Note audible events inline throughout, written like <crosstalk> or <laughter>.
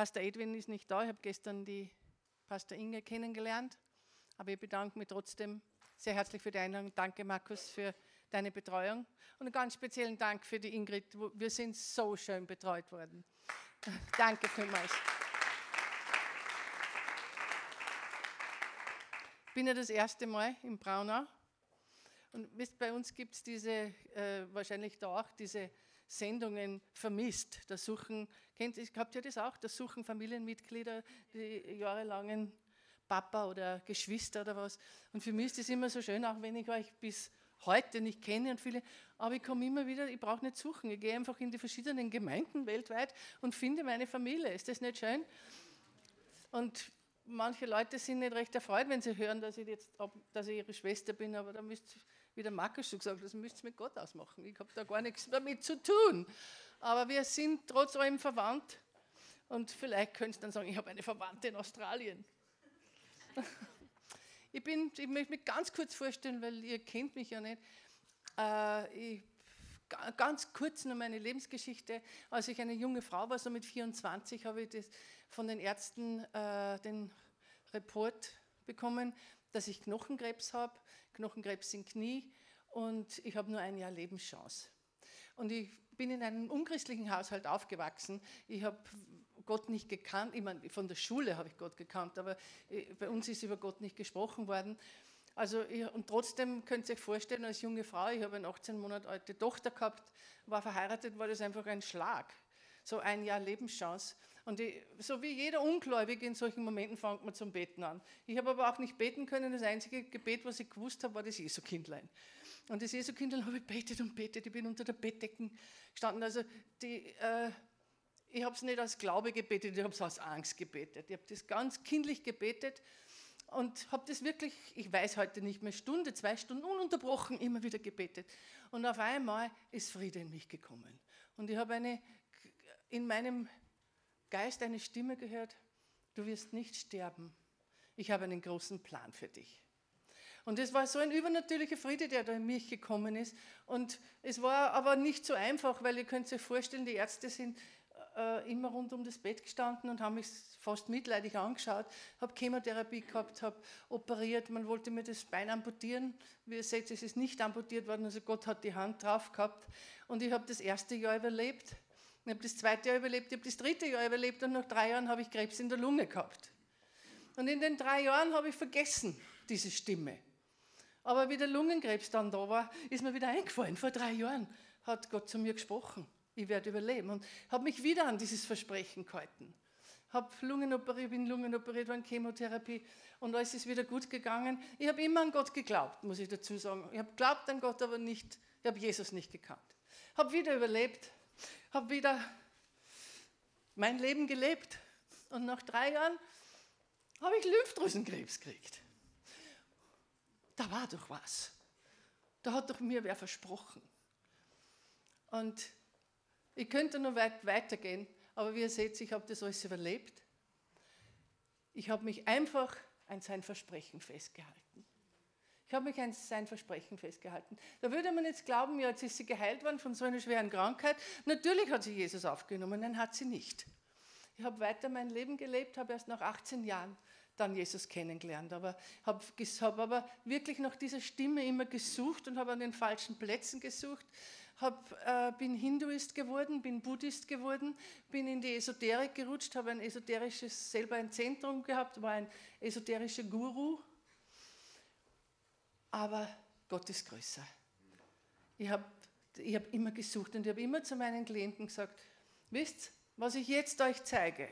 Pastor Edwin ist nicht da. Ich habe gestern die Pastor Inge kennengelernt. Aber ich bedanke mich trotzdem sehr herzlich für die Einladung. Danke, Markus, für deine Betreuung. Und einen ganz speziellen Dank für die Ingrid. Wir sind so schön betreut worden. <laughs> Danke vielmals. Ich bin ja das erste Mal in Braunau. Und wisst, bei uns gibt es diese, äh, wahrscheinlich da auch, diese Sendungen vermisst. Da suchen, kennt, habt ihr das auch? Da suchen Familienmitglieder die jahrelangen Papa oder Geschwister oder was. Und für mich ist das immer so schön, auch wenn ich euch bis heute nicht kenne und viele, aber ich komme immer wieder, ich brauche nicht suchen. Ich gehe einfach in die verschiedenen Gemeinden weltweit und finde meine Familie. Ist das nicht schön? Und manche Leute sind nicht recht erfreut, wenn sie hören, dass ich jetzt, dass ich ihre Schwester bin, aber da müsst wie der Markus schon gesagt, das müsst ihr mit Gott ausmachen. Ich habe da gar nichts damit zu tun. Aber wir sind trotz allem verwandt. Und vielleicht könnt ihr dann sagen, ich habe eine Verwandte in Australien. <laughs> Ich, bin, ich möchte mich ganz kurz vorstellen, weil ihr kennt mich ja nicht. Äh, ich, ganz kurz noch meine Lebensgeschichte. Als ich eine junge Frau war, so mit 24, habe ich das von den Ärzten äh, den Report bekommen, dass ich Knochenkrebs habe, Knochenkrebs im Knie und ich habe nur ein Jahr Lebenschance. Und ich bin in einem unchristlichen Haushalt aufgewachsen. Ich habe Gott nicht gekannt. Ich meine, von der Schule habe ich Gott gekannt, aber äh, bei uns ist über Gott nicht gesprochen worden. Also ich, und trotzdem könnt ihr euch vorstellen, als junge Frau, ich habe eine 18 Monate alte Tochter gehabt, war verheiratet, war das einfach ein Schlag. So ein Jahr Lebenschance. Und ich, so wie jeder Ungläubige in solchen Momenten fängt man zum Beten an. Ich habe aber auch nicht beten können. Das einzige Gebet, was ich gewusst habe, war das Jesu-Kindlein. Und das Jesu-Kindlein habe ich betet und betet. Ich bin unter der Bettdecken gestanden. Also die, äh, ich habe es nicht als Glaube gebetet, ich habe es aus Angst gebetet. Ich habe das ganz kindlich gebetet und habe das wirklich, ich weiß heute nicht mehr, Stunde, zwei Stunden ununterbrochen immer wieder gebetet. Und auf einmal ist Friede in mich gekommen. Und ich habe eine, in meinem Geist eine Stimme gehört, du wirst nicht sterben. Ich habe einen großen Plan für dich. Und es war so ein übernatürlicher Friede, der da in mich gekommen ist. Und es war aber nicht so einfach, weil ihr könnt euch vorstellen, die Ärzte sind äh, immer rund um das Bett gestanden und haben mich fast mitleidig angeschaut, habe Chemotherapie gehabt, habe operiert, man wollte mir das Bein amputieren. Wie ihr seht, es ist nicht amputiert worden, also Gott hat die Hand drauf gehabt. Und ich habe das erste Jahr überlebt. Ich habe das zweite Jahr überlebt, ich habe das dritte Jahr überlebt und nach drei Jahren habe ich Krebs in der Lunge gehabt. Und in den drei Jahren habe ich vergessen, diese Stimme. Aber wie der Lungenkrebs dann da war, ist mir wieder eingefallen. Vor drei Jahren hat Gott zu mir gesprochen. Ich werde überleben. Und habe mich wieder an dieses Versprechen gehalten. Habe Lungen bin Lungen operiert, war in Chemotherapie und alles ist wieder gut gegangen. Ich habe immer an Gott geglaubt, muss ich dazu sagen. Ich habe geglaubt an Gott, aber nicht, ich habe Jesus nicht gekannt. Habe wieder überlebt, habe wieder mein Leben gelebt und nach drei Jahren habe ich Lymphdrüsenkrebs gekriegt. Da war doch was. Da hat doch mir wer versprochen. Und ich könnte noch weit weitergehen, aber wie ihr seht, ich habe das alles überlebt. Ich habe mich einfach an sein Versprechen festgehalten. Ich habe mich an sein Versprechen festgehalten. Da würde man jetzt glauben, ja, jetzt ist sie geheilt worden von so einer schweren Krankheit. Natürlich hat sie Jesus aufgenommen, nein, hat sie nicht. Ich habe weiter mein Leben gelebt, habe erst nach 18 Jahren dann Jesus kennengelernt, aber habe hab aber wirklich nach dieser Stimme immer gesucht und habe an den falschen Plätzen gesucht, hab, äh, bin Hinduist geworden, bin Buddhist geworden, bin in die Esoterik gerutscht, habe ein esoterisches, selber ein Zentrum gehabt, war ein esoterischer Guru, aber Gott ist größer. Ich habe ich hab immer gesucht und ich habe immer zu meinen Klienten gesagt, wisst, was ich jetzt euch zeige,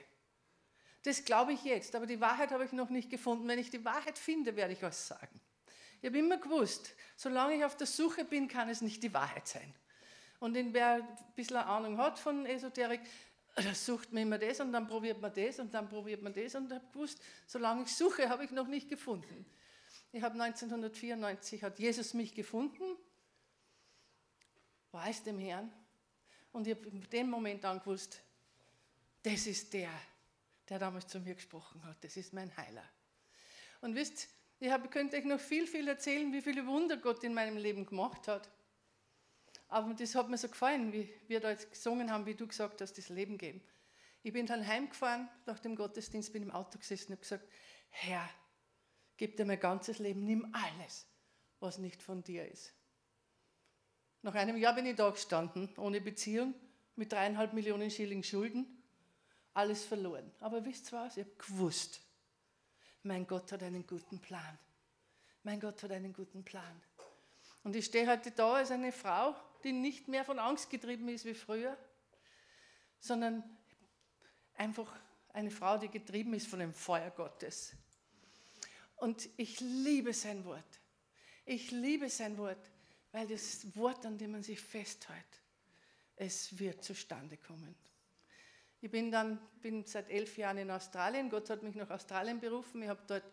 das glaube ich jetzt, aber die Wahrheit habe ich noch nicht gefunden. Wenn ich die Wahrheit finde, werde ich euch sagen. Ich habe immer gewusst, solange ich auf der Suche bin, kann es nicht die Wahrheit sein. Und wer ein bisschen Ahnung hat von Esoterik, da sucht man immer das und dann probiert man das und dann probiert man das und ich habe gewusst, solange ich suche, habe ich noch nicht gefunden. Ich habe 1994 hat Jesus mich gefunden, war es dem Herrn und ich habe in dem Moment an gewusst, das ist der, der damals zu mir gesprochen hat. Das ist mein Heiler. Und wisst, ich hab, könnte euch noch viel, viel erzählen, wie viele Wunder Gott in meinem Leben gemacht hat. Aber das hat mir so gefallen, wie wir da jetzt gesungen haben, wie du gesagt hast, das Leben geben. Ich bin dann heimgefahren nach dem Gottesdienst, bin im Auto gesessen und habe gesagt, Herr, gib dir mein ganzes Leben, nimm alles, was nicht von dir ist. Nach einem Jahr bin ich da gestanden, ohne Beziehung, mit dreieinhalb Millionen Schilling Schulden, alles verloren. Aber wisst ihr was? Ich habe gewusst, mein Gott hat einen guten Plan. Mein Gott hat einen guten Plan. Und ich stehe heute da als eine Frau, die nicht mehr von Angst getrieben ist wie früher, sondern einfach eine Frau, die getrieben ist von dem Feuer Gottes. Und ich liebe sein Wort. Ich liebe sein Wort, weil das Wort, an dem man sich festhält, es wird zustande kommen. Ich bin dann bin seit elf Jahren in Australien. Gott hat mich nach Australien berufen. Ich habe dort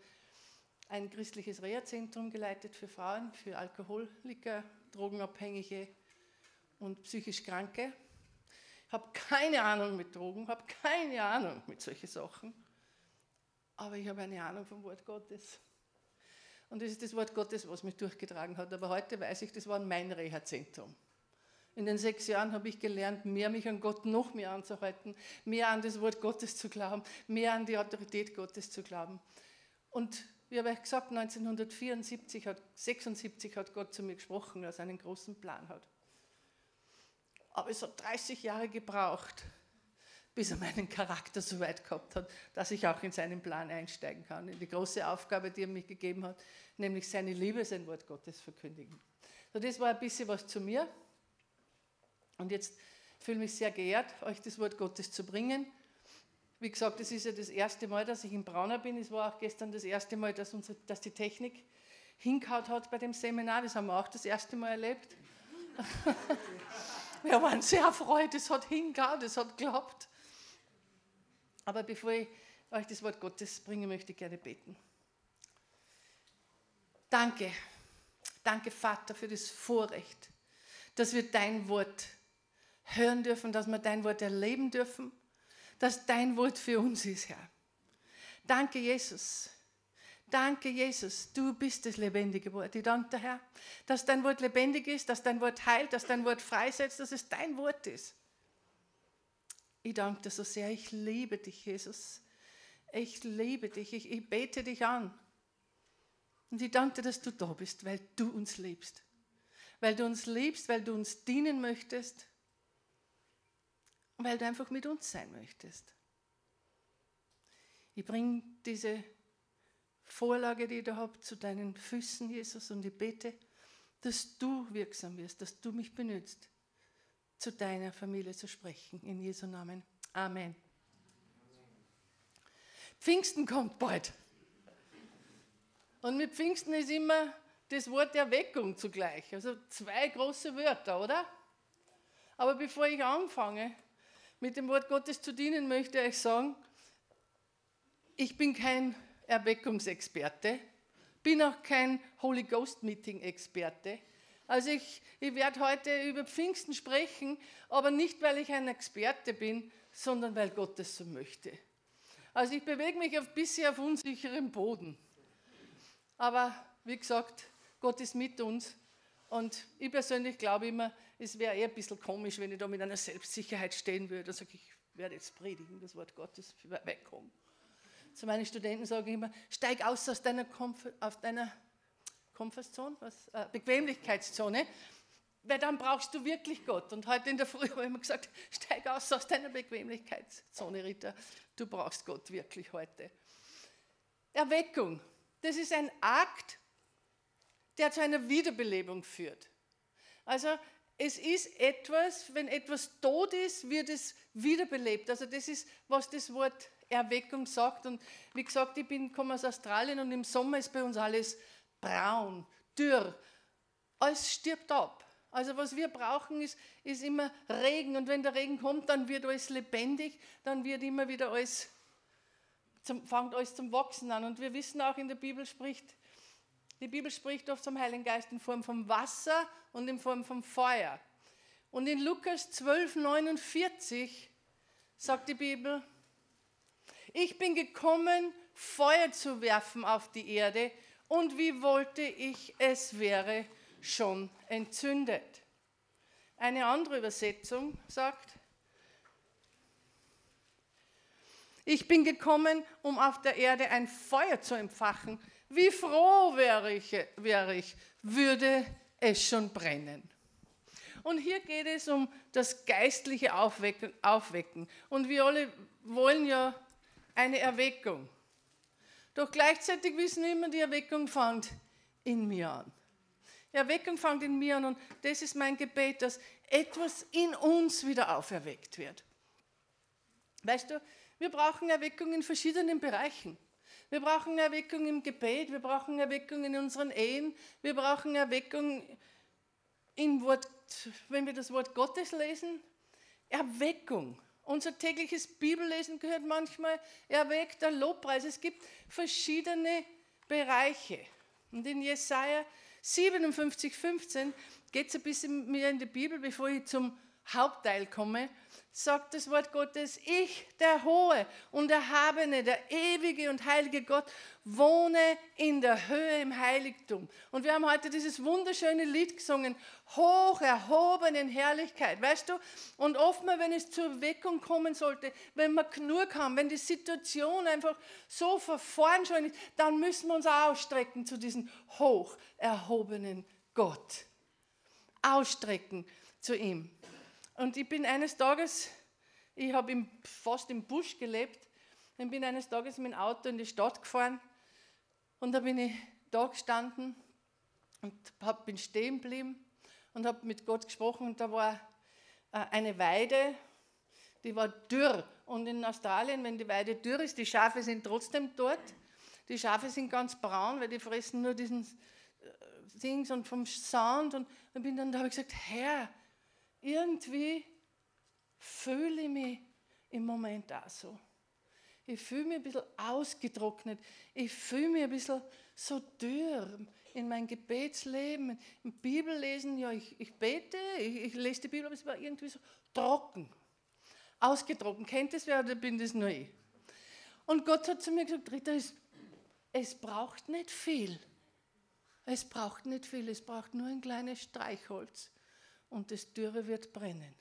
ein christliches Reha-Zentrum geleitet für Frauen, für Alkoholiker, Drogenabhängige und psychisch Kranke. Ich habe keine Ahnung mit Drogen, habe keine Ahnung mit solchen Sachen, aber ich habe eine Ahnung vom Wort Gottes. Und das ist das Wort Gottes, was mich durchgetragen hat. Aber heute weiß ich, das war mein Reha-Zentrum. In den sechs Jahren habe ich gelernt, mehr mich an Gott noch mehr anzuhalten, mehr an das Wort Gottes zu glauben, mehr an die Autorität Gottes zu glauben. Und wie habe ich gesagt, 1974 hat, 76 hat Gott zu mir gesprochen, dass er einen großen Plan hat. Aber es hat 30 Jahre gebraucht, bis er meinen Charakter so weit gehabt hat, dass ich auch in seinen Plan einsteigen kann, in die große Aufgabe, die er mir gegeben hat, nämlich seine Liebe, sein Wort Gottes verkündigen. So, das war ein bisschen was zu mir. Und jetzt fühle ich mich sehr geehrt, euch das Wort Gottes zu bringen. Wie gesagt, es ist ja das erste Mal, dass ich in Brauner bin. Es war auch gestern das erste Mal, dass, unsere, dass die Technik hinkaut hat bei dem Seminar. Das haben wir auch das erste Mal erlebt. <laughs> wir waren sehr erfreut, es hat hingehauen, es hat geklappt. Aber bevor ich euch das Wort Gottes bringe, möchte ich gerne beten. Danke, danke Vater für das Vorrecht, dass wir dein Wort hören dürfen, dass wir dein Wort erleben dürfen dass dein Wort für uns ist, Herr. Danke, Jesus. Danke, Jesus. Du bist das lebendige Wort. Ich danke dir, Herr, dass dein Wort lebendig ist, dass dein Wort heilt, dass dein Wort freisetzt, dass es dein Wort ist. Ich danke dir so sehr. Ich liebe dich, Jesus. Ich liebe dich. Ich, ich bete dich an. Und ich danke dir, dass du da bist, weil du uns liebst. Weil du uns liebst, weil du uns dienen möchtest weil du einfach mit uns sein möchtest. Ich bringe diese Vorlage, die ich da habe, zu deinen Füßen, Jesus, und ich bete, dass du wirksam wirst, dass du mich benützt, zu deiner Familie zu sprechen. In Jesu Namen. Amen. Pfingsten kommt bald. Und mit Pfingsten ist immer das Wort Erweckung zugleich. Also zwei große Wörter, oder? Aber bevor ich anfange, mit dem Wort Gottes zu dienen, möchte ich sagen, ich bin kein Erweckungsexperte, bin auch kein Holy Ghost Meeting Experte. Also ich, ich werde heute über Pfingsten sprechen, aber nicht, weil ich ein Experte bin, sondern weil Gott es so möchte. Also ich bewege mich ein bisschen auf unsicherem Boden. Aber wie gesagt, Gott ist mit uns und ich persönlich glaube immer, es wäre eher ein bisschen komisch, wenn ich da mit einer Selbstsicherheit stehen würde und sage, ich werde jetzt predigen, das Wort Gottes wegkommen. Zu meinen Studenten sage ich immer, steig aus aus deiner, Comfort, auf deiner Comfortzone, was, äh, Bequemlichkeitszone, weil dann brauchst du wirklich Gott. Und heute in der Früh <laughs> habe ich immer gesagt, steig aus aus deiner Bequemlichkeitszone, Rita, du brauchst Gott wirklich heute. Erweckung, das ist ein Akt, der zu einer Wiederbelebung führt. Also es ist etwas, wenn etwas tot ist, wird es wiederbelebt. Also das ist, was das Wort Erweckung sagt. Und wie gesagt, ich bin, komme aus Australien und im Sommer ist bei uns alles braun, dürr. Alles stirbt ab. Also was wir brauchen, ist, ist immer Regen. Und wenn der Regen kommt, dann wird alles lebendig, dann wird immer wieder alles, zum, fängt alles zum Wachsen an. Und wir wissen auch, in der Bibel spricht die Bibel spricht oft vom Heiligen Geist in Form von Wasser und in Form von Feuer. Und in Lukas 12, 49 sagt die Bibel, ich bin gekommen, Feuer zu werfen auf die Erde und wie wollte ich, es wäre schon entzündet. Eine andere Übersetzung sagt, Ich bin gekommen, um auf der Erde ein Feuer zu entfachen. Wie froh wäre ich, wäre ich würde es schon brennen. Und hier geht es um das geistliche Aufwecken, Aufwecken. Und wir alle wollen ja eine Erweckung. Doch gleichzeitig wissen wir immer, die Erweckung fängt in mir an. Die Erweckung fängt in mir an und das ist mein Gebet, dass etwas in uns wieder auferweckt wird. Weißt du, wir brauchen Erweckung in verschiedenen Bereichen. Wir brauchen Erweckung im Gebet, wir brauchen Erweckung in unseren Ehen, wir brauchen Erweckung im Wort, wenn wir das Wort Gottes lesen. Erweckung. Unser tägliches Bibellesen gehört manchmal erweckter Lobpreis. Es gibt verschiedene Bereiche. Und in Jesaja 57, 15 geht es ein bisschen mehr in die Bibel, bevor ich zum Hauptteil komme sagt das Wort Gottes, ich, der Hohe und Erhabene, der ewige und heilige Gott, wohne in der Höhe im Heiligtum. Und wir haben heute dieses wunderschöne Lied gesungen, hoch erhoben in Herrlichkeit, weißt du? Und oftmals, wenn es zur Weckung kommen sollte, wenn wir genug haben, wenn die Situation einfach so verfahren schon ist, dann müssen wir uns ausstrecken zu diesem hoch erhobenen Gott. Ausstrecken zu ihm. Und ich bin eines Tages, ich habe fast im Busch gelebt, und bin eines Tages mit dem Auto in die Stadt gefahren und da bin ich da gestanden und bin stehen geblieben und habe mit Gott gesprochen und da war äh, eine Weide, die war dürr. Und in Australien, wenn die Weide dürr ist, die Schafe sind trotzdem dort. Die Schafe sind ganz braun, weil die fressen nur diesen äh, Dings und vom Sand. Und, und bin dann da habe ich gesagt, Herr, irgendwie fühle ich mich im Moment auch so. Ich fühle mich ein bisschen ausgetrocknet. Ich fühle mich ein bisschen so dürr in mein Gebetsleben, im Bibellesen. Ja, ich, ich bete, ich, ich, lese die Bibel, aber es war irgendwie so trocken. Ausgetrocknet. Kennt das wer oder bin das nur ich? Und Gott hat zu mir gesagt, Rita, es, es braucht nicht viel. Es braucht nicht viel, es braucht nur ein kleines Streichholz und das Dürre wird brennen.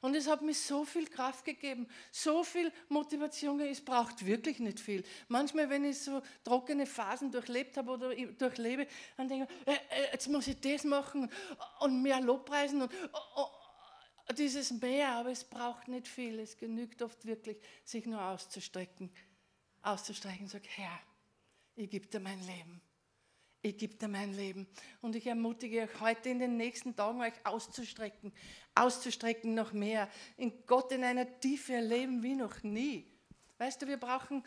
Und es hat mir so viel Kraft gegeben, so viel Motivation. Es braucht wirklich nicht viel. Manchmal, wenn ich so trockene Phasen durchlebt habe oder durchlebe, dann denke ich, äh, äh, jetzt muss ich das machen und mehr Lobpreisen und oh, oh, dieses mehr. Aber es braucht nicht viel. Es genügt oft wirklich, sich nur auszustrecken, auszustrecken und sagen, Herr, ich gebe dir mein Leben ich gebe dir mein Leben. Und ich ermutige euch heute in den nächsten Tagen, euch auszustrecken, auszustrecken noch mehr, in Gott in einer Tiefe erleben wie noch nie. Weißt du, wir brauchen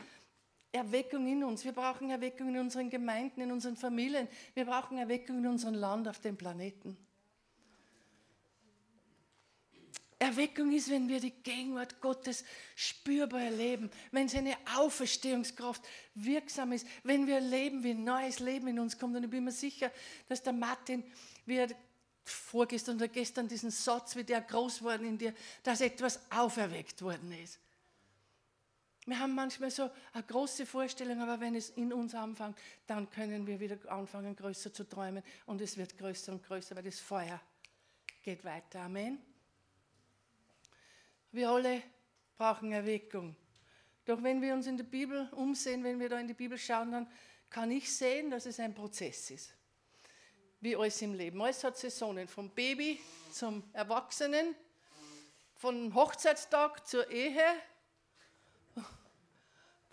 Erweckung in uns, wir brauchen Erweckung in unseren Gemeinden, in unseren Familien, wir brauchen Erweckung in unserem Land, auf dem Planeten. Erweckung ist, wenn wir die Gegenwart Gottes spürbar erleben, wenn seine Auferstehungskraft wirksam ist, wenn wir erleben, wie ein neues Leben in uns kommt. Und ich bin mir sicher, dass der Martin, wie er vorgestern oder gestern diesen Satz, wie der groß worden in dir, dass etwas auferweckt worden ist. Wir haben manchmal so eine große Vorstellung, aber wenn es in uns anfängt, dann können wir wieder anfangen, größer zu träumen und es wird größer und größer, weil das Feuer geht weiter. Amen. Wir alle brauchen Erweckung. Doch wenn wir uns in der Bibel umsehen, wenn wir da in die Bibel schauen, dann kann ich sehen, dass es ein Prozess ist. Wie alles im Leben. Alles hat Saisonen, vom Baby zum Erwachsenen, vom Hochzeitstag zur Ehe,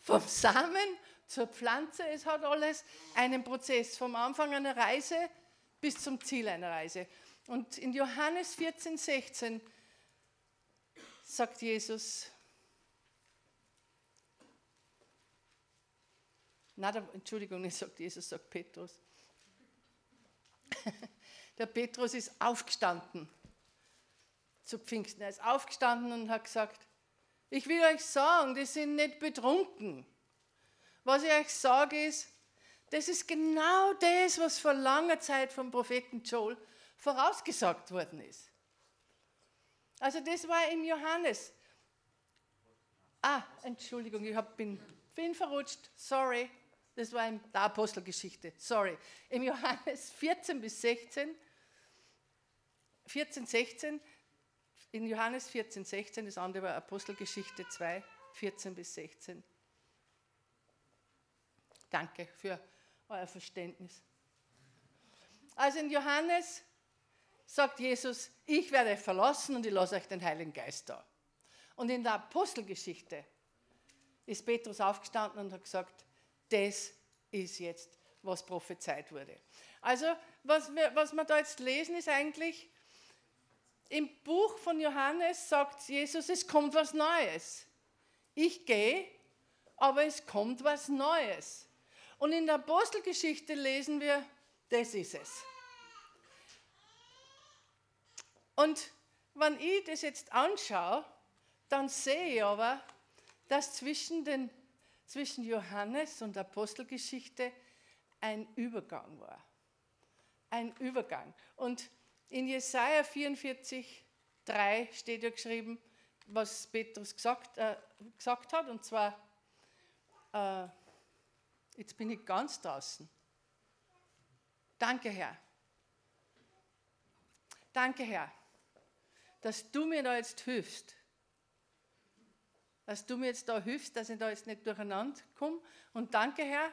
vom Samen zur Pflanze. Es hat alles einen Prozess, vom Anfang einer Reise bis zum Ziel einer Reise. Und in Johannes 14, 16 sagt Jesus, na, Entschuldigung, nicht sagt Jesus, sagt Petrus. <laughs> Der Petrus ist aufgestanden zu Pfingsten. Er ist aufgestanden und hat gesagt, ich will euch sagen, die sind nicht betrunken. Was ich euch sage ist, das ist genau das, was vor langer Zeit vom Propheten Joel vorausgesagt worden ist. Also das war im Johannes. Ah, Entschuldigung, ich hab, bin, bin verrutscht, sorry. Das war in der Apostelgeschichte, sorry. Im Johannes <laughs> 14 bis 16, 14, 16, in Johannes 14, 16, das andere war Apostelgeschichte 2, 14 bis 16. Danke für euer Verständnis. Also in Johannes sagt Jesus, ich werde euch verlassen und ich lasse euch den Heiligen Geist da. Und in der Apostelgeschichte ist Petrus aufgestanden und hat gesagt, das ist jetzt, was prophezeit wurde. Also was wir, was wir da jetzt lesen, ist eigentlich, im Buch von Johannes sagt Jesus, es kommt was Neues. Ich gehe, aber es kommt was Neues. Und in der Apostelgeschichte lesen wir, das ist es. Und wenn ich das jetzt anschaue, dann sehe ich aber, dass zwischen, den, zwischen Johannes und Apostelgeschichte ein Übergang war. Ein Übergang. Und in Jesaja 44, 3 steht ja geschrieben, was Petrus gesagt, äh, gesagt hat, und zwar, äh, jetzt bin ich ganz draußen. Danke, Herr. Danke, Herr, dass du mir da jetzt hilfst. Dass du mir jetzt da hilfst, dass ich da jetzt nicht durcheinander komme. Und danke, Herr,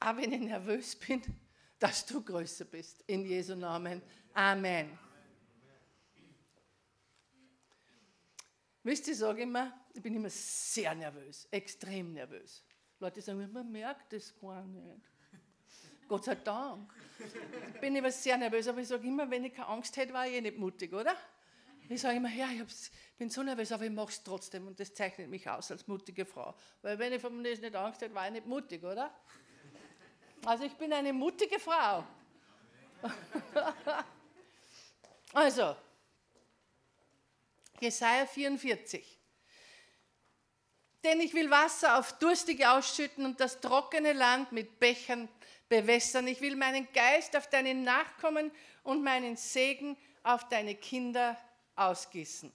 auch wenn ich nervös bin, <laughs> dass du größer bist. In Jesu Namen. Amen. Wisst ihr, ich sage immer, ich bin immer sehr nervös, extrem nervös. Leute sagen, man merkt das gar nicht. Gott sei Dank. Ich bin immer sehr nervös, aber ich sage immer, wenn ich keine Angst hätte, war ich eh nicht mutig, oder? Ich sage immer, ja, ich bin so nervös, aber ich mache es trotzdem und das zeichnet mich aus als mutige Frau. Weil wenn ich von das nicht Angst hätte, war ich nicht mutig, oder? Also ich bin eine mutige Frau. <laughs> also, Jesaja 44. Denn ich will Wasser auf Durstige ausschütten und das trockene Land mit Bechern bewässern. Ich will meinen Geist auf deine Nachkommen und meinen Segen auf deine Kinder ausgießen.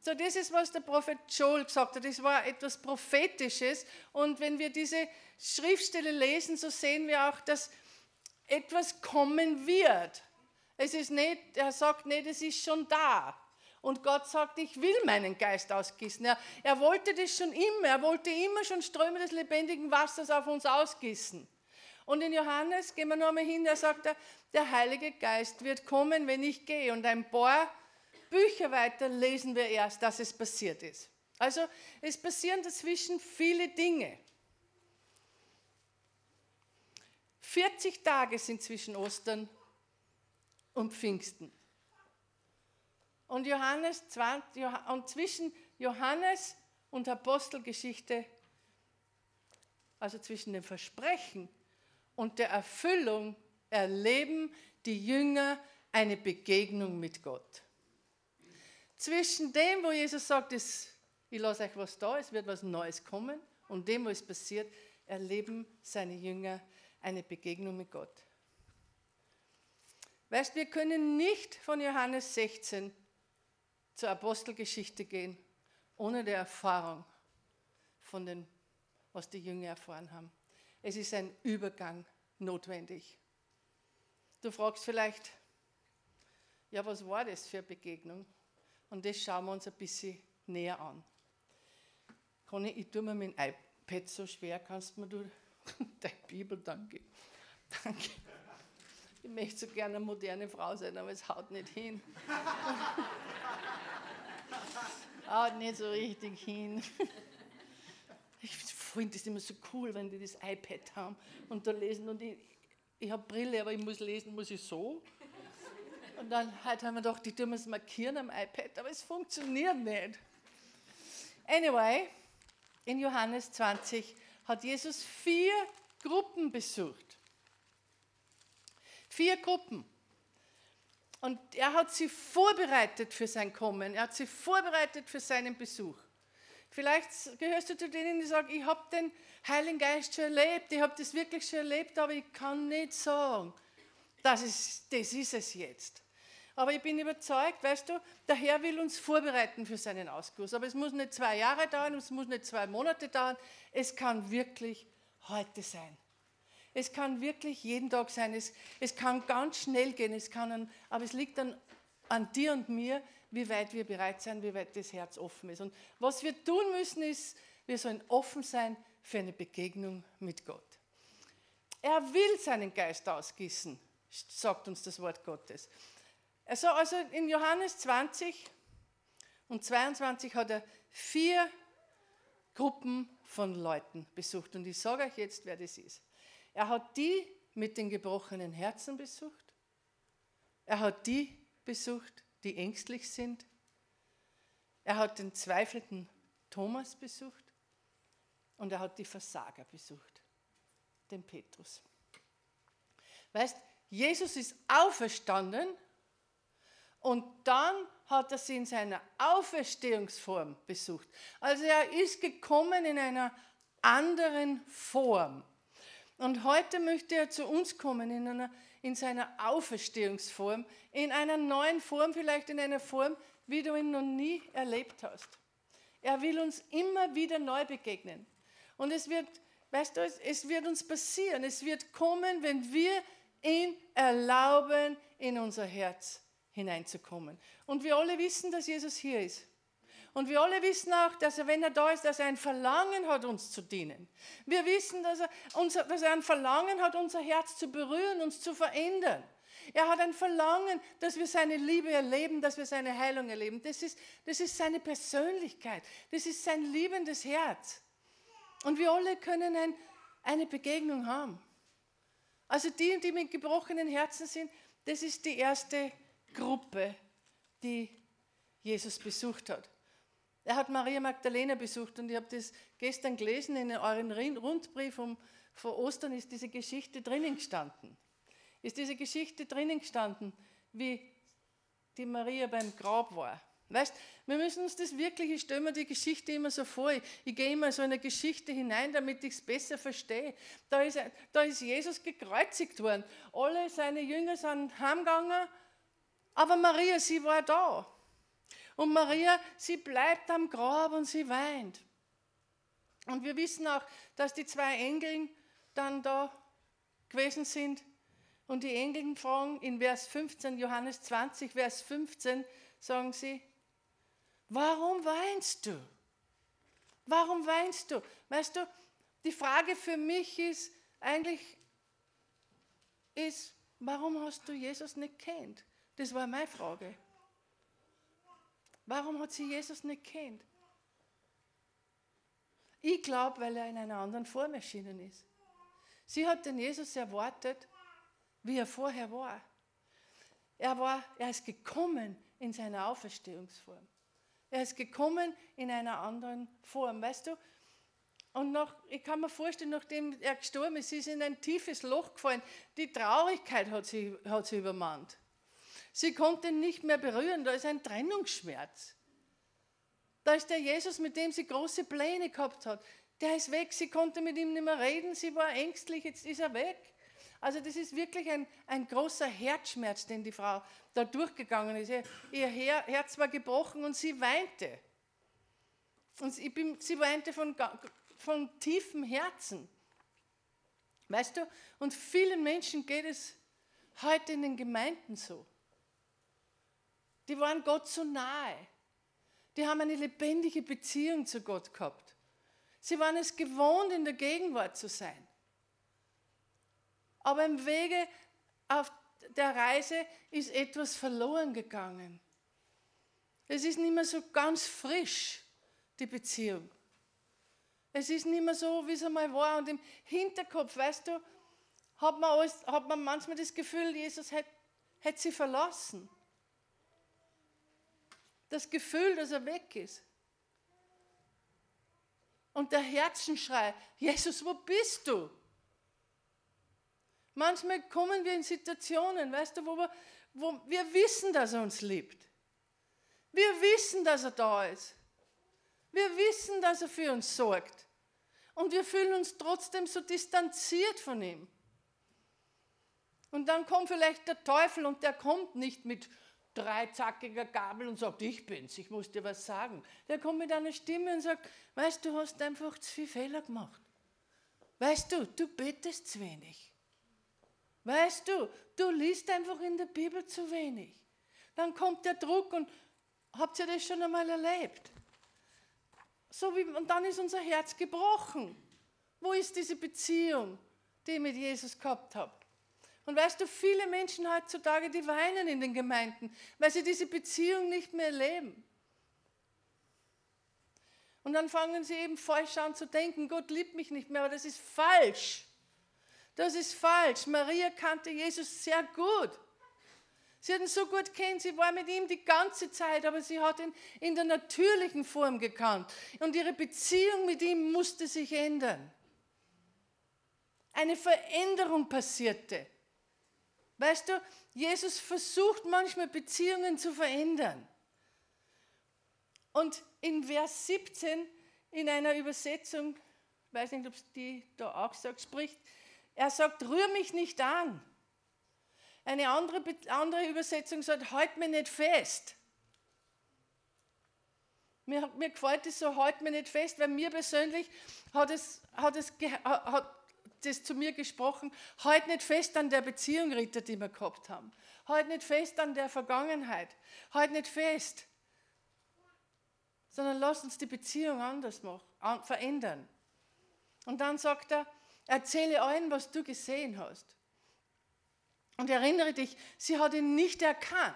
So, das ist, was der Prophet Joel gesagt hat. Das war etwas Prophetisches. Und wenn wir diese Schriftstelle lesen, so sehen wir auch, dass etwas kommen wird. Es ist nicht, er sagt nicht, es ist schon da. Und Gott sagt, ich will meinen Geist ausgießen. Er, er wollte das schon immer. Er wollte immer schon Ströme des lebendigen Wassers auf uns ausgießen. Und in Johannes, gehen wir nochmal hin, da sagt er, der Heilige Geist wird kommen, wenn ich gehe. Und ein paar Bücher weiter lesen wir erst, dass es passiert ist. Also es passieren dazwischen viele Dinge. 40 Tage sind zwischen Ostern und Pfingsten. Und, Johannes 20, und zwischen Johannes und Apostelgeschichte, also zwischen dem Versprechen und der Erfüllung, erleben die Jünger eine Begegnung mit Gott. Zwischen dem, wo Jesus sagt, ich lasse euch was da, es wird was Neues kommen, und dem, wo es passiert, erleben seine Jünger eine Begegnung mit Gott. Weißt, wir können nicht von Johannes 16 zur Apostelgeschichte gehen, ohne die Erfahrung von dem, was die Jünger erfahren haben. Es ist ein Übergang notwendig. Du fragst vielleicht, ja, was war das für eine Begegnung? Und das schauen wir uns ein bisschen näher an. Conny, ich tue mir mein iPad so schwer, kannst mir du <laughs> deine Bibel, danke. Danke. Ich möchte so gerne eine moderne Frau sein, aber es haut nicht hin. <laughs> haut nicht so richtig hin. <laughs> Finde das immer so cool, wenn die das iPad haben und da lesen. Und ich, ich habe Brille, aber ich muss lesen, muss ich so. Und dann heute haben wir doch, die tun wir es markieren am iPad, aber es funktioniert nicht. Anyway, in Johannes 20 hat Jesus vier Gruppen besucht. Vier Gruppen. Und er hat sie vorbereitet für sein Kommen. Er hat sie vorbereitet für seinen Besuch. Vielleicht gehörst du zu denen, die sagen, ich habe den Heiligen Geist schon erlebt, ich habe das wirklich schon erlebt, aber ich kann nicht sagen, das ist, das ist es jetzt. Aber ich bin überzeugt, weißt du, der Herr will uns vorbereiten für seinen Ausguss. Aber es muss nicht zwei Jahre dauern, es muss nicht zwei Monate dauern, es kann wirklich heute sein. Es kann wirklich jeden Tag sein. Es, es kann ganz schnell gehen. Es kann an, aber es liegt dann an dir und mir, wie weit wir bereit sind, wie weit das Herz offen ist. Und was wir tun müssen, ist, wir sollen offen sein für eine Begegnung mit Gott. Er will seinen Geist ausgießen, sagt uns das Wort Gottes. Also, also in Johannes 20 und 22 hat er vier Gruppen von Leuten besucht. Und ich sage euch jetzt, wer das ist. Er hat die mit den gebrochenen Herzen besucht. Er hat die besucht, die ängstlich sind. Er hat den zweifelnden Thomas besucht und er hat die Versager besucht, den Petrus. Weißt, Jesus ist auferstanden und dann hat er sie in seiner Auferstehungsform besucht. Also er ist gekommen in einer anderen Form. Und heute möchte er zu uns kommen in, einer, in seiner Auferstehungsform, in einer neuen Form, vielleicht in einer Form, wie du ihn noch nie erlebt hast. Er will uns immer wieder neu begegnen. Und es wird, weißt du, es wird uns passieren. Es wird kommen, wenn wir ihn erlauben, in unser Herz hineinzukommen. Und wir alle wissen, dass Jesus hier ist. Und wir alle wissen auch, dass er, wenn er da ist, dass er ein Verlangen hat, uns zu dienen. Wir wissen, dass er, unser, dass er ein Verlangen hat, unser Herz zu berühren, uns zu verändern. Er hat ein Verlangen, dass wir seine Liebe erleben, dass wir seine Heilung erleben. Das ist, das ist seine Persönlichkeit. Das ist sein liebendes Herz. Und wir alle können ein, eine Begegnung haben. Also die, die mit gebrochenen Herzen sind, das ist die erste Gruppe, die Jesus besucht hat. Er hat Maria Magdalena besucht und ich habe das gestern gelesen in euren Rundbrief um, vor Ostern ist diese Geschichte drinnen gestanden. Ist diese Geschichte drinnen gestanden, wie die Maria beim Grab war. Weißt, wir müssen uns das wirklich, ich stelle mir die Geschichte immer so vor, ich, ich gehe immer so in eine Geschichte hinein, damit ich es besser verstehe. Da ist, da ist Jesus gekreuzigt worden. Alle seine Jünger sind heimgegangen, aber Maria, sie war da. Und Maria, sie bleibt am Grab und sie weint. Und wir wissen auch, dass die zwei Engel dann da gewesen sind. Und die Engel fragen in Vers 15, Johannes 20, Vers 15, sagen sie, warum weinst du? Warum weinst du? Weißt du, die Frage für mich ist eigentlich, ist, warum hast du Jesus nicht kennt? Das war meine Frage. Warum hat sie Jesus nicht kennt? Ich glaube, weil er in einer anderen Form erschienen ist. Sie hat den Jesus erwartet, wie er vorher war. Er, war, er ist gekommen in seiner Auferstehungsform. Er ist gekommen in einer anderen Form, weißt du? Und noch, ich kann mir vorstellen, nachdem er gestorben ist, sie ist in ein tiefes Loch gefallen. Die Traurigkeit hat sie, hat sie übermannt. Sie konnte ihn nicht mehr berühren, da ist ein Trennungsschmerz. Da ist der Jesus, mit dem sie große Pläne gehabt hat. Der ist weg, sie konnte mit ihm nicht mehr reden, sie war ängstlich, jetzt ist er weg. Also das ist wirklich ein, ein großer Herzschmerz, den die Frau da durchgegangen ist. Ihr Herz war gebrochen und sie weinte. Und bin, sie weinte von, von tiefem Herzen. Weißt du, und vielen Menschen geht es heute in den Gemeinden so. Die waren Gott so nahe. Die haben eine lebendige Beziehung zu Gott gehabt. Sie waren es gewohnt, in der Gegenwart zu sein. Aber im Wege auf der Reise ist etwas verloren gegangen. Es ist nicht mehr so ganz frisch, die Beziehung. Es ist nicht mehr so, wie es einmal war. Und im Hinterkopf, weißt du, hat man, alles, hat man manchmal das Gefühl, Jesus hätte, hätte sie verlassen das Gefühl, dass er weg ist. Und der Herzenschrei, Jesus, wo bist du? Manchmal kommen wir in Situationen, weißt du, wo wir, wo wir wissen, dass er uns liebt. Wir wissen, dass er da ist. Wir wissen, dass er für uns sorgt. Und wir fühlen uns trotzdem so distanziert von ihm. Und dann kommt vielleicht der Teufel und der kommt nicht mit dreizackiger Gabel und sagt, ich bin's, ich muss dir was sagen. Der kommt mit einer Stimme und sagt, weißt du, hast einfach zu viele Fehler gemacht. Weißt du, du betest zu wenig. Weißt du, du liest einfach in der Bibel zu wenig. Dann kommt der Druck und Habt ihr das schon einmal erlebt? So wie, und dann ist unser Herz gebrochen. Wo ist diese Beziehung, die ich mit Jesus gehabt habe? Und weißt du, viele Menschen heutzutage, die weinen in den Gemeinden, weil sie diese Beziehung nicht mehr leben. Und dann fangen sie eben falsch an zu denken, Gott liebt mich nicht mehr, aber das ist falsch. Das ist falsch. Maria kannte Jesus sehr gut. Sie hat ihn so gut kennt, sie war mit ihm die ganze Zeit, aber sie hat ihn in der natürlichen Form gekannt. Und ihre Beziehung mit ihm musste sich ändern. Eine Veränderung passierte. Weißt du, Jesus versucht manchmal Beziehungen zu verändern. Und in Vers 17 in einer Übersetzung, ich weiß nicht, ob es die da auch sagt, spricht, er sagt, rühr mich nicht an. Eine andere, andere Übersetzung sagt, halt mir nicht fest. Mir, mir gefällt es so, halt mir nicht fest, weil mir persönlich hat es, hat es hat das zu mir gesprochen, halt nicht fest an der Beziehung, Ritter, die wir gehabt haben. Halt nicht fest an der Vergangenheit. Halt nicht fest. Sondern lass uns die Beziehung anders machen, verändern. Und dann sagt er, erzähle allen, was du gesehen hast. Und erinnere dich, sie hat ihn nicht erkannt.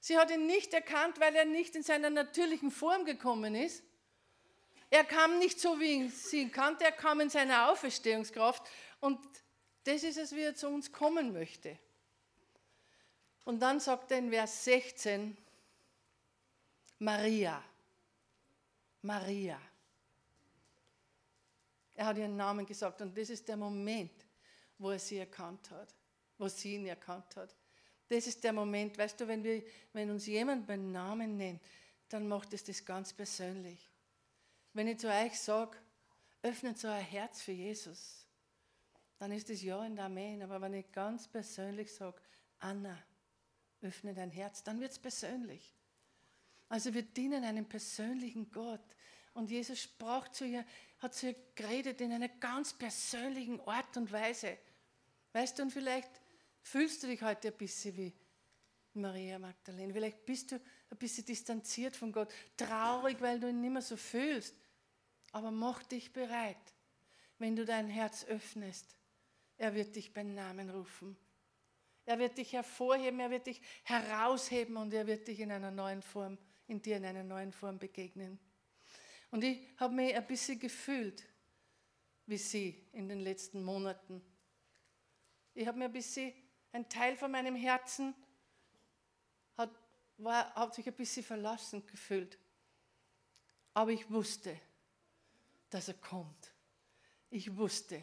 Sie hat ihn nicht erkannt, weil er nicht in seiner natürlichen Form gekommen ist. Er kam nicht so, wie sie ihn kannte, er kam in seiner Auferstehungskraft. Und das ist es, wie er zu uns kommen möchte. Und dann sagt er in Vers 16, Maria. Maria. Er hat ihren Namen gesagt und das ist der Moment, wo er sie erkannt hat wo sie ihn erkannt hat. Das ist der Moment, weißt du, wenn, wir, wenn uns jemand beim Namen nennt, dann macht es das ganz persönlich. Wenn ich zu euch sage, öffnet so ein Herz für Jesus, dann ist es Ja und Amen. Aber wenn ich ganz persönlich sage, Anna, öffne dein Herz, dann wird es persönlich. Also wir dienen einem persönlichen Gott. Und Jesus sprach zu ihr, hat zu ihr geredet in einer ganz persönlichen Art und Weise. Weißt du, und vielleicht Fühlst du dich heute ein bisschen wie Maria Magdalene? Vielleicht bist du ein bisschen distanziert von Gott, traurig, weil du ihn nicht mehr so fühlst. Aber mach dich bereit, wenn du dein Herz öffnest. Er wird dich beim Namen rufen. Er wird dich hervorheben, er wird dich herausheben und er wird dich in einer neuen Form, in dir in einer neuen Form begegnen. Und ich habe mich ein bisschen gefühlt wie sie in den letzten Monaten. Ich habe mir ein bisschen ein Teil von meinem Herzen hat, war, hat sich ein bisschen verlassen gefühlt. Aber ich wusste, dass er kommt. Ich wusste,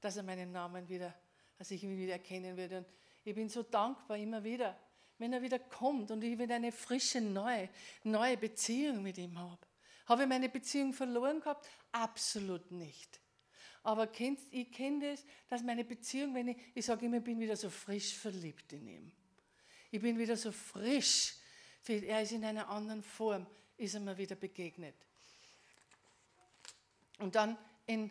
dass er meinen Namen wieder, dass ich ihn wieder erkennen würde. Und ich bin so dankbar immer wieder, wenn er wieder kommt und ich wieder eine frische, neue, neue Beziehung mit ihm habe. Habe ich meine Beziehung verloren gehabt? Absolut nicht. Aber kennst, ich kenne das, dass meine Beziehung, wenn ich, ich sage immer, ich bin wieder so frisch verliebt in ihm. Ich bin wieder so frisch. Er ist in einer anderen Form, ist er mir wieder begegnet. Und dann in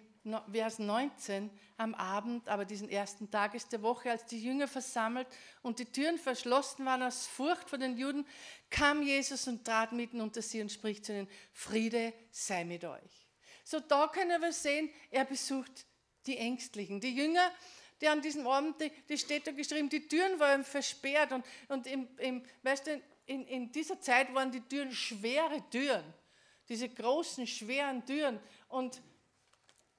Vers 19 am Abend, aber diesen ersten Tages der Woche, als die Jünger versammelt und die Türen verschlossen waren aus Furcht vor den Juden, kam Jesus und trat mitten unter sie und spricht zu ihnen, Friede sei mit euch. So da können wir sehen, er besucht die Ängstlichen. Die Jünger, die an diesem Abend, die, die steht da geschrieben, die Türen waren versperrt und, und im, im, weißt du, in, in dieser Zeit waren die Türen schwere Türen, diese großen, schweren Türen und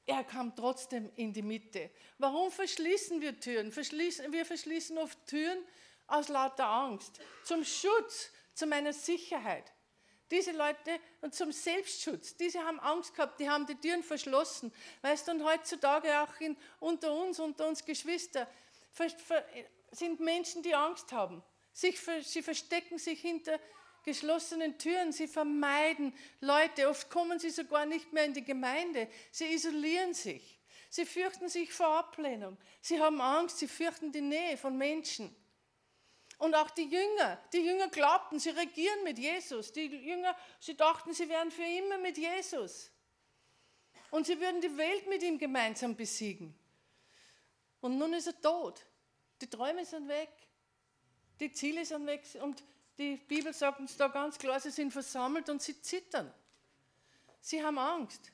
er kam trotzdem in die Mitte. Warum verschließen wir Türen? Verschließen, wir verschließen oft Türen aus lauter Angst, zum Schutz, zu meiner Sicherheit. Diese Leute und zum Selbstschutz, diese haben Angst gehabt, die haben die Türen verschlossen. Weißt du, und heutzutage auch in, unter uns, unter uns Geschwister, sind Menschen, die Angst haben. Sich, sie verstecken sich hinter geschlossenen Türen, sie vermeiden Leute, oft kommen sie sogar nicht mehr in die Gemeinde, sie isolieren sich, sie fürchten sich vor Ablehnung, sie haben Angst, sie fürchten die Nähe von Menschen. Und auch die Jünger, die Jünger glaubten, sie regieren mit Jesus. Die Jünger, sie dachten, sie wären für immer mit Jesus. Und sie würden die Welt mit ihm gemeinsam besiegen. Und nun ist er tot. Die Träume sind weg. Die Ziele sind weg. Und die Bibel sagt uns da ganz klar, sie sind versammelt und sie zittern. Sie haben Angst.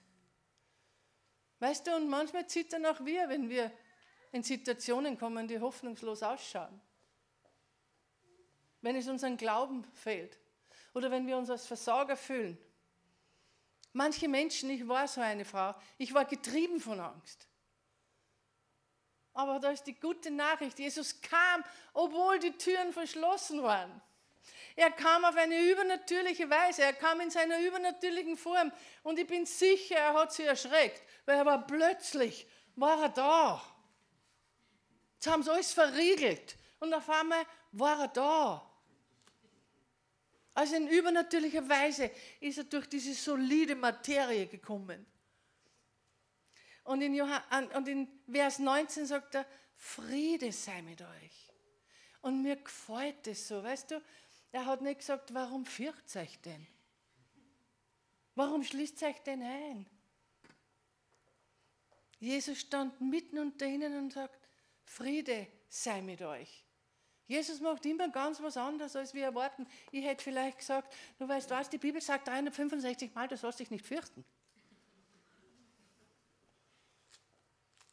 Weißt du, und manchmal zittern auch wir, wenn wir in Situationen kommen, die hoffnungslos ausschauen. Wenn es uns an Glauben fehlt oder wenn wir uns als Versager fühlen. Manche Menschen, ich war so eine Frau, ich war getrieben von Angst. Aber da ist die gute Nachricht, Jesus kam, obwohl die Türen verschlossen waren. Er kam auf eine übernatürliche Weise, er kam in seiner übernatürlichen Form und ich bin sicher, er hat sie erschreckt, weil er war plötzlich, war er da. Jetzt haben sie alles verriegelt und auf einmal war er da. Also in übernatürlicher Weise ist er durch diese solide Materie gekommen. Und in, Johann, und in Vers 19 sagt er, Friede sei mit euch. Und mir gefällt es so, weißt du, er hat nicht gesagt, warum fürcht euch denn? Warum schließt euch denn ein? Jesus stand mitten unter ihnen und sagt, Friede sei mit euch. Jesus macht immer ganz was anderes, als wir erwarten. Ich hätte vielleicht gesagt, du weißt was, die Bibel sagt 365 Mal, du sollst dich nicht fürchten.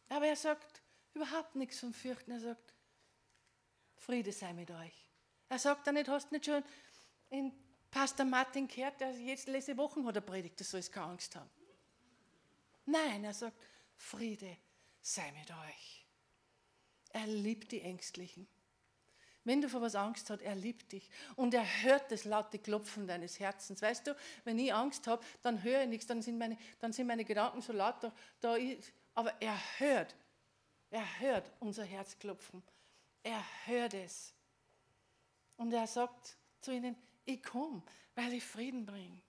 Aber er sagt überhaupt nichts vom Fürchten. Er sagt, Friede sei mit euch. Er sagt dann nicht, hast nicht schon in Pastor Martin gehört, der jetzt letzte Wochen hat er predigt, du sollst keine Angst haben. Nein, er sagt, Friede sei mit euch. Er liebt die Ängstlichen. Wenn du vor was Angst hast, er liebt dich. Und er hört das laute Klopfen deines Herzens. Weißt du, wenn ich Angst habe, dann höre ich nichts, dann sind meine, dann sind meine Gedanken so laut. Da, da ich, aber er hört, er hört unser Herzklopfen. Er hört es. Und er sagt zu ihnen, ich komme, weil ich Frieden bringe.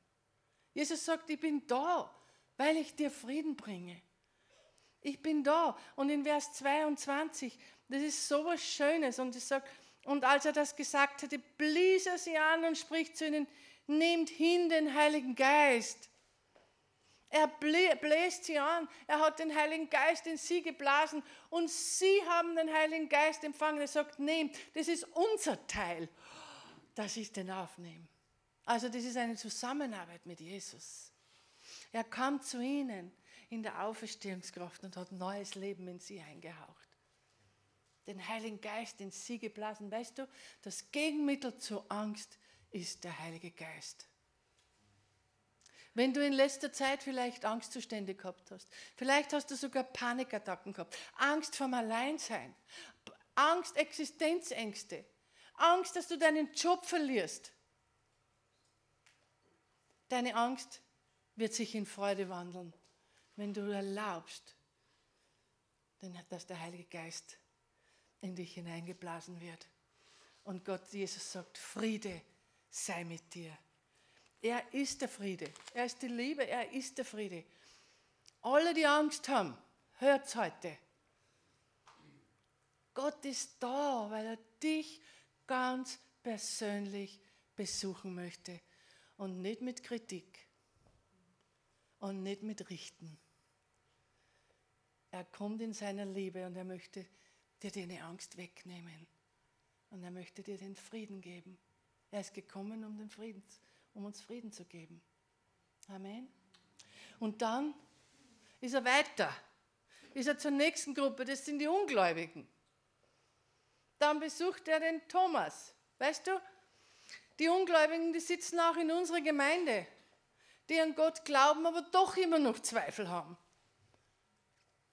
Jesus sagt, ich bin da, weil ich dir Frieden bringe. Ich bin da. Und in Vers 22, das ist so was Schönes. Und es sagt, und als er das gesagt hatte, blies er sie an und spricht zu ihnen, nehmt hin den Heiligen Geist. Er bläst sie an, er hat den Heiligen Geist in sie geblasen und sie haben den Heiligen Geist empfangen. Er sagt, nehmt, das ist unser Teil, dass ich den aufnehme. Also das ist eine Zusammenarbeit mit Jesus. Er kam zu ihnen in der Auferstehungskraft und hat neues Leben in sie eingehaucht den Heiligen Geist in sie geblasen. Weißt du, das Gegenmittel zur Angst ist der Heilige Geist. Wenn du in letzter Zeit vielleicht Angstzustände gehabt hast, vielleicht hast du sogar Panikattacken gehabt, Angst vom Alleinsein, Angst, Existenzängste, Angst, dass du deinen Job verlierst. Deine Angst wird sich in Freude wandeln, wenn du erlaubst, dass der Heilige Geist in dich hineingeblasen wird. Und Gott, Jesus sagt, Friede sei mit dir. Er ist der Friede. Er ist die Liebe. Er ist der Friede. Alle, die Angst haben, hört's heute. Gott ist da, weil er dich ganz persönlich besuchen möchte. Und nicht mit Kritik. Und nicht mit Richten. Er kommt in seiner Liebe und er möchte dir deine Angst wegnehmen. Und er möchte dir den Frieden geben. Er ist gekommen, um, den Frieden, um uns Frieden zu geben. Amen. Und dann ist er weiter. Ist er zur nächsten Gruppe, das sind die Ungläubigen. Dann besucht er den Thomas. Weißt du, die Ungläubigen, die sitzen auch in unserer Gemeinde, die an Gott glauben, aber doch immer noch Zweifel haben.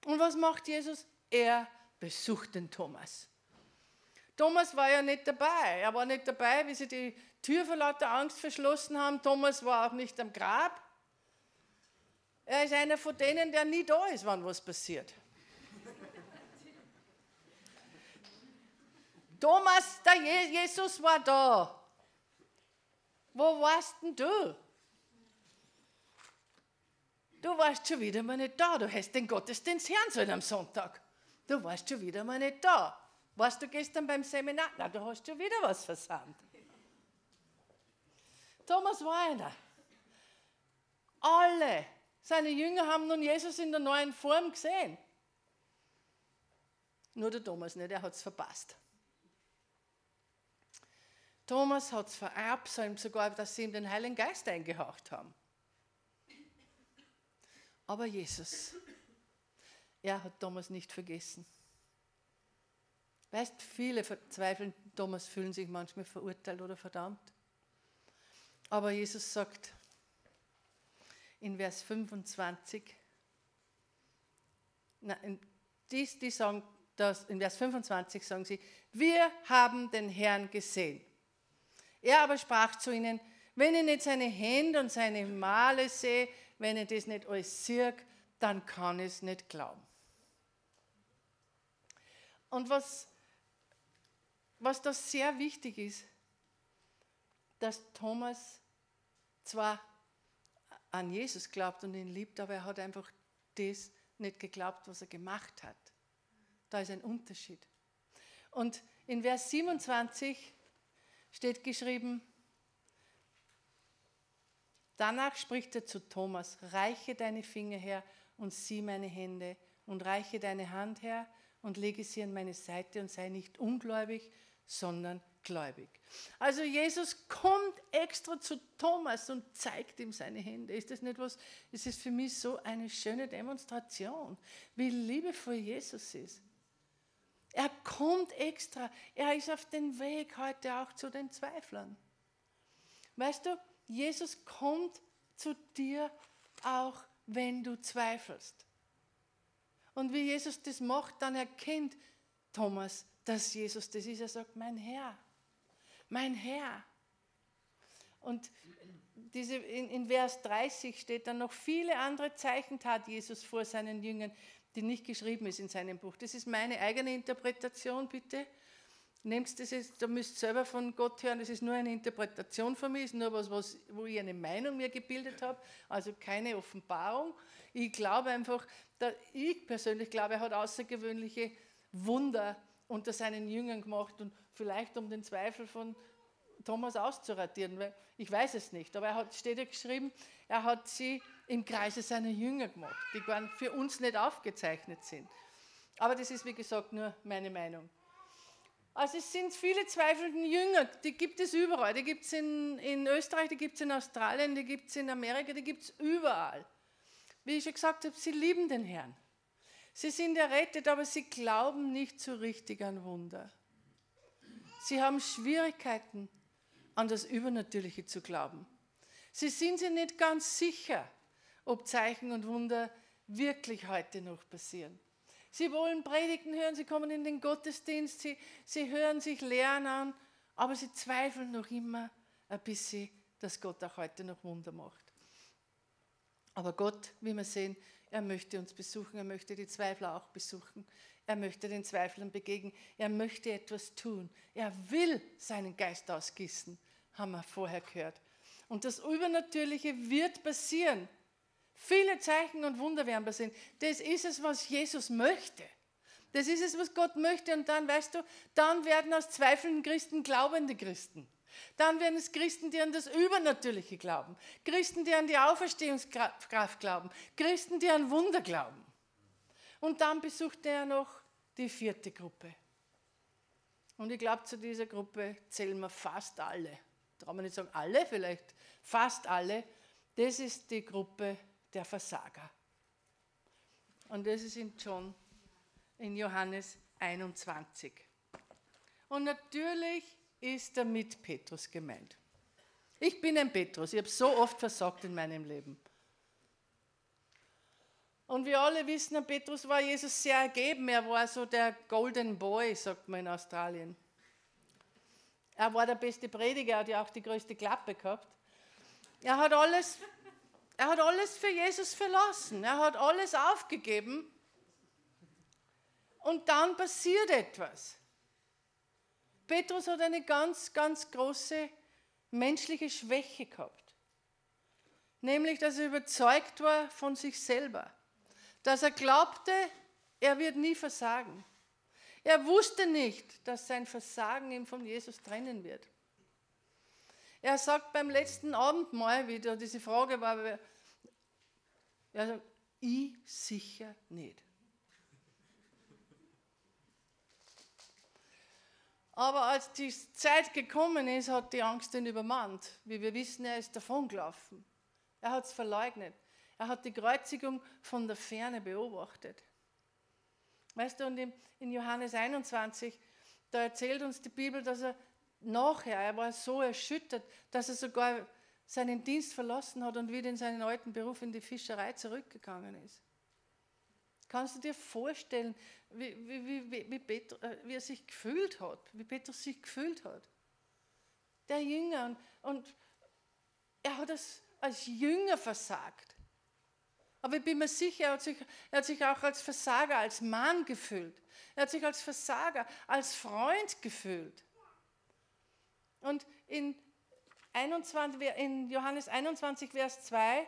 Und was macht Jesus? Er besucht den Thomas. Thomas war ja nicht dabei. Er war nicht dabei, wie sie die Tür vor lauter Angst verschlossen haben. Thomas war auch nicht am Grab. Er ist einer von denen, der nie da ist, wann was passiert. <laughs> Thomas, der Jesus war da. Wo warst denn du? Du warst schon wieder mal nicht da. Du hast den Gottesdienst hören sollen am Sonntag. Du warst schon wieder mal nicht da. Warst du gestern beim Seminar? Na, du hast schon wieder was versandt. Thomas war einer. Alle seine Jünger haben nun Jesus in der neuen Form gesehen. Nur der Thomas nicht, er hat es verpasst. Thomas hat es verabsäumt, sogar, dass sie ihm den Heiligen Geist eingehaucht haben. Aber Jesus, er hat Thomas nicht vergessen. Weißt, viele verzweifeln, Thomas fühlen sich manchmal verurteilt oder verdammt. Aber Jesus sagt in Vers 25, nein, die, die sagen das, in Vers 25 sagen sie, wir haben den Herrn gesehen. Er aber sprach zu ihnen, wenn ich nicht seine Hände und seine Male sehe, wenn ich das nicht alles sehe, dann kann ich es nicht glauben. Und was, was da sehr wichtig ist, dass Thomas zwar an Jesus glaubt und ihn liebt, aber er hat einfach das nicht geglaubt, was er gemacht hat. Da ist ein Unterschied. Und in Vers 27 steht geschrieben, danach spricht er zu Thomas, reiche deine Finger her und sieh meine Hände und reiche deine Hand her und lege sie an meine Seite und sei nicht ungläubig, sondern gläubig. Also Jesus kommt extra zu Thomas und zeigt ihm seine Hände. Ist das nicht was? Es ist für mich so eine schöne Demonstration, wie liebevoll Jesus ist. Er kommt extra. Er ist auf dem Weg heute auch zu den Zweiflern. Weißt du, Jesus kommt zu dir auch, wenn du zweifelst. Und wie Jesus das macht, dann erkennt Thomas, dass Jesus das ist. Er sagt, mein Herr, mein Herr. Und diese, in, in Vers 30 steht dann noch, viele andere Zeichen tat Jesus vor seinen Jüngern, die nicht geschrieben ist in seinem Buch. Das ist meine eigene Interpretation, bitte. Nehmt das jetzt, da müsst ihr selber von Gott hören, das ist nur eine Interpretation von mir, ist nur was, was, wo ich eine Meinung mir gebildet habe, also keine Offenbarung. Ich glaube einfach, ich persönlich glaube, er hat außergewöhnliche Wunder unter seinen Jüngern gemacht und vielleicht um den Zweifel von Thomas auszuradieren, weil ich weiß es nicht, aber er hat, steht ja geschrieben, er hat sie im Kreise seiner Jünger gemacht, die gar für uns nicht aufgezeichnet sind. Aber das ist, wie gesagt, nur meine Meinung. Also es sind viele zweifelnde Jünger, die gibt es überall. Die gibt es in, in Österreich, die gibt es in Australien, die gibt es in Amerika, die gibt es überall. Wie ich schon gesagt habe, sie lieben den Herrn. Sie sind errettet, aber sie glauben nicht so richtig an Wunder. Sie haben Schwierigkeiten, an das Übernatürliche zu glauben. Sie sind sich nicht ganz sicher, ob Zeichen und Wunder wirklich heute noch passieren. Sie wollen Predigten hören, sie kommen in den Gottesdienst, sie, sie hören sich Lehren an, aber sie zweifeln noch immer ein bisschen, dass Gott auch heute noch Wunder macht. Aber Gott, wie wir sehen, er möchte uns besuchen, er möchte die Zweifler auch besuchen, er möchte den Zweiflern begegnen, er möchte etwas tun, er will seinen Geist ausgießen, haben wir vorher gehört. Und das Übernatürliche wird passieren. Viele Zeichen und Wunder werden passieren. Das ist es, was Jesus möchte. Das ist es, was Gott möchte. Und dann, weißt du, dann werden aus zweifelnden Christen glaubende Christen. Dann werden es Christen, die an das Übernatürliche glauben. Christen, die an die Auferstehungskraft glauben. Christen, die an Wunder glauben. Und dann besucht er noch die vierte Gruppe. Und ich glaube, zu dieser Gruppe zählen wir fast alle. Kann man nicht sagen alle, vielleicht fast alle. Das ist die Gruppe der Versager. Und das ist in John, in Johannes 21. Und natürlich ist damit Petrus gemeint. Ich bin ein Petrus, ich habe so oft versagt in meinem Leben. Und wir alle wissen, Petrus war Jesus sehr ergeben. Er war so der Golden Boy, sagt man in Australien. Er war der beste Prediger, er hat ja auch die größte Klappe gehabt. Er hat alles er hat alles für Jesus verlassen. Er hat alles aufgegeben. Und dann passiert etwas. Petrus hat eine ganz, ganz große menschliche Schwäche gehabt. Nämlich, dass er überzeugt war von sich selber. Dass er glaubte, er wird nie versagen. Er wusste nicht, dass sein Versagen ihn von Jesus trennen wird. Er sagt beim letzten Abendmahl wieder, diese Frage war, er sagt, ich sicher nicht. Aber als die Zeit gekommen ist, hat die Angst ihn übermannt. Wie wir wissen, er ist davongelaufen. Er hat es verleugnet. Er hat die Kreuzigung von der Ferne beobachtet. Weißt du, und in Johannes 21, da erzählt uns die Bibel, dass er nachher, er war so erschüttert, dass er sogar seinen Dienst verlassen hat und wieder in seinen alten Beruf in die Fischerei zurückgegangen ist. Kannst du dir vorstellen, wie, wie, wie, wie, Petrus, äh, wie er sich gefühlt hat, wie Petrus sich gefühlt hat? Der Jünger und, und er hat es als Jünger versagt. Aber ich bin mir sicher, er hat, sich, er hat sich auch als Versager, als Mann gefühlt. Er hat sich als Versager, als Freund gefühlt. Und in, 21, in Johannes 21, Vers 2,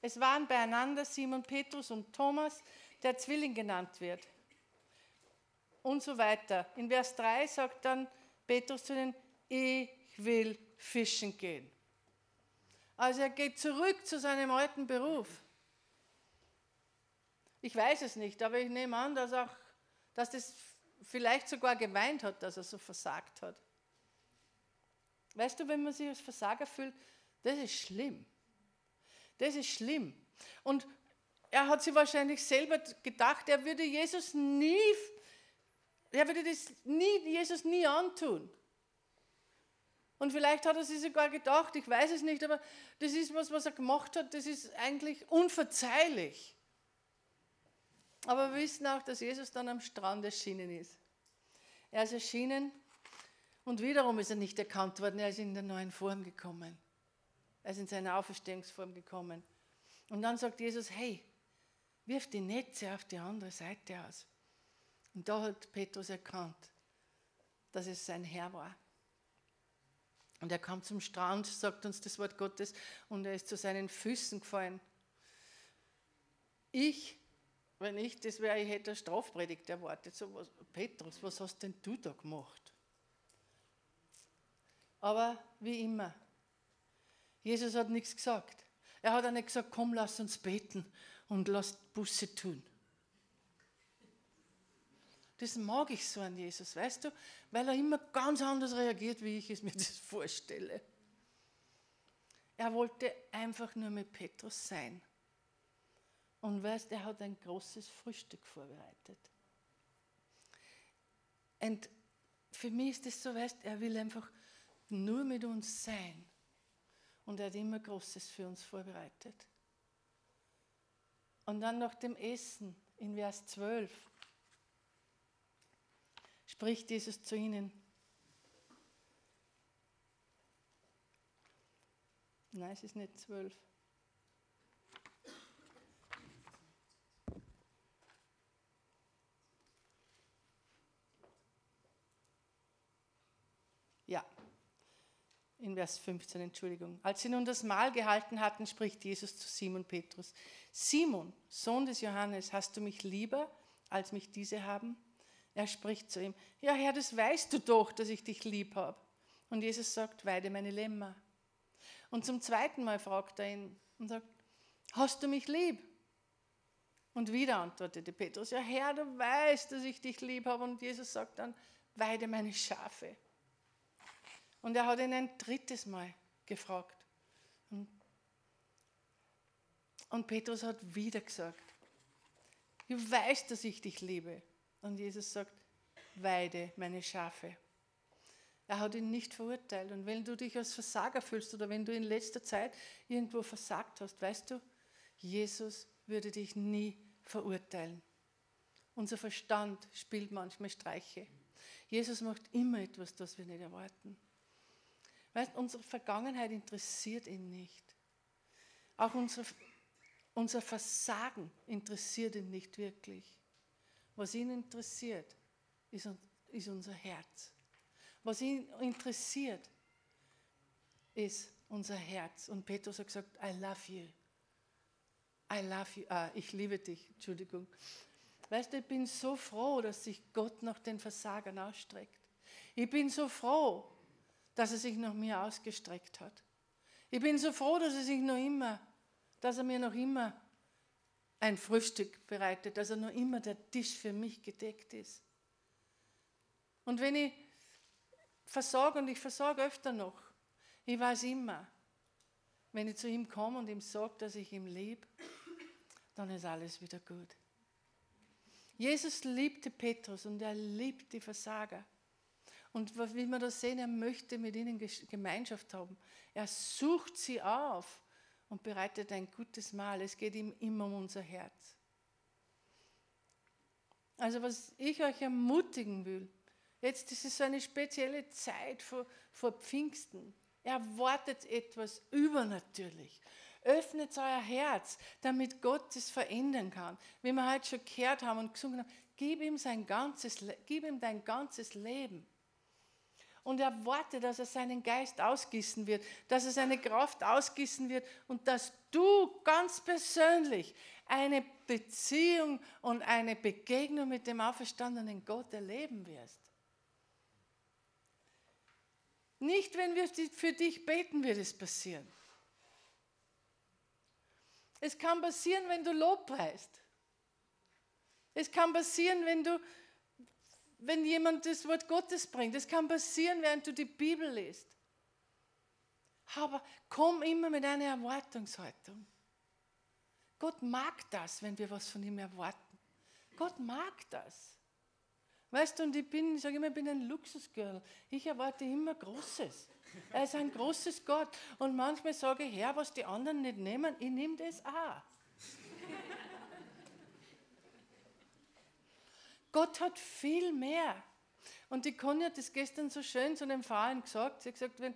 es waren beieinander Simon Petrus und Thomas, der Zwilling genannt wird. Und so weiter. In Vers 3 sagt dann Petrus zu ihnen, ich will fischen gehen. Also er geht zurück zu seinem alten Beruf. Ich weiß es nicht, aber ich nehme an, dass, auch, dass das vielleicht sogar gemeint hat, dass er so versagt hat. Weißt du, wenn man sich als Versager fühlt, das ist schlimm. Das ist schlimm. Und er hat sich wahrscheinlich selber gedacht, er würde Jesus nie, er würde das nie, Jesus nie antun. Und vielleicht hat er sich sogar gedacht, ich weiß es nicht, aber das ist was, was er gemacht hat, das ist eigentlich unverzeihlich. Aber wir wissen auch, dass Jesus dann am Strand erschienen ist. Er ist erschienen und wiederum ist er nicht erkannt worden, er ist in der neuen Form gekommen. Er ist in seine Auferstehungsform gekommen. Und dann sagt Jesus, hey, wirf die Netze auf die andere Seite aus. Und da hat Petrus erkannt, dass es sein Herr war. Und er kam zum Strand, sagt uns das Wort Gottes, und er ist zu seinen Füßen gefallen. Ich, wenn ich das wäre, ich hätte eine Strafpredigt erwartet. So, was, Petrus, was hast denn du da gemacht? Aber wie immer, Jesus hat nichts gesagt. Er hat auch nicht gesagt, komm, lass uns beten und lass Busse tun. Das mag ich so an Jesus, weißt du, weil er immer ganz anders reagiert, wie ich es mir <laughs> das vorstelle. Er wollte einfach nur mit Petrus sein. Und weißt, er hat ein großes Frühstück vorbereitet. Und für mich ist es so, weißt, er will einfach nur mit uns sein. Und er hat immer Großes für uns vorbereitet. Und dann nach dem Essen in Vers 12 spricht Jesus zu ihnen. Nein, es ist nicht zwölf. Ja, in Vers 15, Entschuldigung. Als sie nun das Mahl gehalten hatten, spricht Jesus zu Simon Petrus. Simon, Sohn des Johannes, hast du mich lieber, als mich diese haben? Er spricht zu ihm, ja Herr, das weißt du doch, dass ich dich lieb habe. Und Jesus sagt, weide meine Lämmer. Und zum zweiten Mal fragt er ihn und sagt, hast du mich lieb? Und wieder antwortete Petrus, ja Herr, du weißt, dass ich dich lieb habe. Und Jesus sagt dann, weide meine Schafe. Und er hat ihn ein drittes Mal gefragt. Und Petrus hat wieder gesagt, du weißt, dass ich dich liebe. Und Jesus sagt, weide meine Schafe. Er hat ihn nicht verurteilt. Und wenn du dich als Versager fühlst oder wenn du in letzter Zeit irgendwo versagt hast, weißt du, Jesus würde dich nie verurteilen. Unser Verstand spielt manchmal Streiche. Jesus macht immer etwas, das wir nicht erwarten. Weißt, unsere Vergangenheit interessiert ihn nicht. Auch unser, unser Versagen interessiert ihn nicht wirklich. Was ihn interessiert, ist, ist unser Herz. Was ihn interessiert, ist unser Herz. Und Petrus hat gesagt, I love you. I love you. Ah, ich liebe dich, Entschuldigung. Weißt du, ich bin so froh, dass sich Gott nach den Versagern ausstreckt. Ich bin so froh, dass er sich nach mir ausgestreckt hat. Ich bin so froh, dass er sich noch immer, dass er mir noch immer ein Frühstück bereitet, dass er noch immer der Tisch für mich gedeckt ist. Und wenn ich versage, und ich versage öfter noch, ich weiß immer, wenn ich zu ihm komme und ihm sage, dass ich ihn liebe, dann ist alles wieder gut. Jesus liebte Petrus und er liebt die Versager. Und wie wir das sehen, er möchte mit ihnen Gemeinschaft haben. Er sucht sie auf und bereitet ein gutes Mahl. Es geht ihm immer um unser Herz. Also was ich euch ermutigen will, jetzt ist es so eine spezielle Zeit vor, vor Pfingsten. Erwartet etwas übernatürlich. Öffnet euer Herz, damit Gott es verändern kann. Wie wir heute schon gehört haben und gesungen haben, gib ihm, sein ganzes, gib ihm dein ganzes Leben. Und erwarte, dass er seinen Geist ausgießen wird, dass er seine Kraft ausgießen wird und dass du ganz persönlich eine Beziehung und eine Begegnung mit dem auferstandenen Gott erleben wirst. Nicht, wenn wir für dich beten, wird es passieren. Es kann passieren, wenn du Lob preist. Es kann passieren, wenn du, wenn jemand das Wort Gottes bringt. Es kann passieren, während du die Bibel liest. Aber komm immer mit einer Erwartungshaltung. Gott mag das, wenn wir was von ihm erwarten. Gott mag das. Weißt du, und ich bin, ich sage immer, ich bin ein Luxusgirl. Ich erwarte immer Großes. Er ist ein großes Gott. Und manchmal sage ich, Herr, was die anderen nicht nehmen, ich nehme das auch. Gott hat viel mehr. Und die Conny hat das gestern so schön zu den Frauen gesagt. Sie hat gesagt, wenn,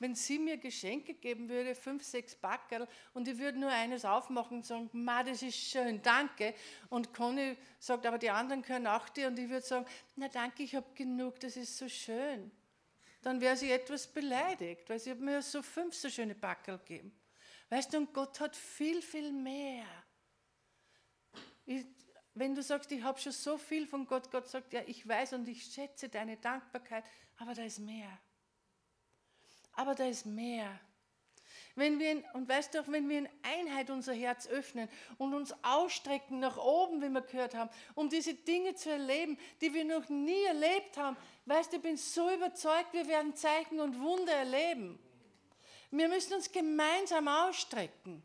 wenn sie mir Geschenke geben würde, fünf, sechs Backerl, und ich würde nur eines aufmachen und sagen, Ma, das ist schön, danke. Und Conny sagt, aber die anderen können auch dir. Und ich würde sagen, na danke, ich habe genug, das ist so schön. Dann wäre sie etwas beleidigt, weil sie hat mir so fünf so schöne Backerl gegeben. Weißt du, und Gott hat viel, viel mehr. Ich, wenn du sagst, ich habe schon so viel von Gott, Gott sagt, ja, ich weiß und ich schätze deine Dankbarkeit, aber da ist mehr. Aber da ist mehr. Wenn wir in, und weißt du auch, wenn wir in Einheit unser Herz öffnen und uns ausstrecken nach oben, wie wir gehört haben, um diese Dinge zu erleben, die wir noch nie erlebt haben, weißt du, ich bin so überzeugt, wir werden Zeichen und Wunder erleben. Wir müssen uns gemeinsam ausstrecken.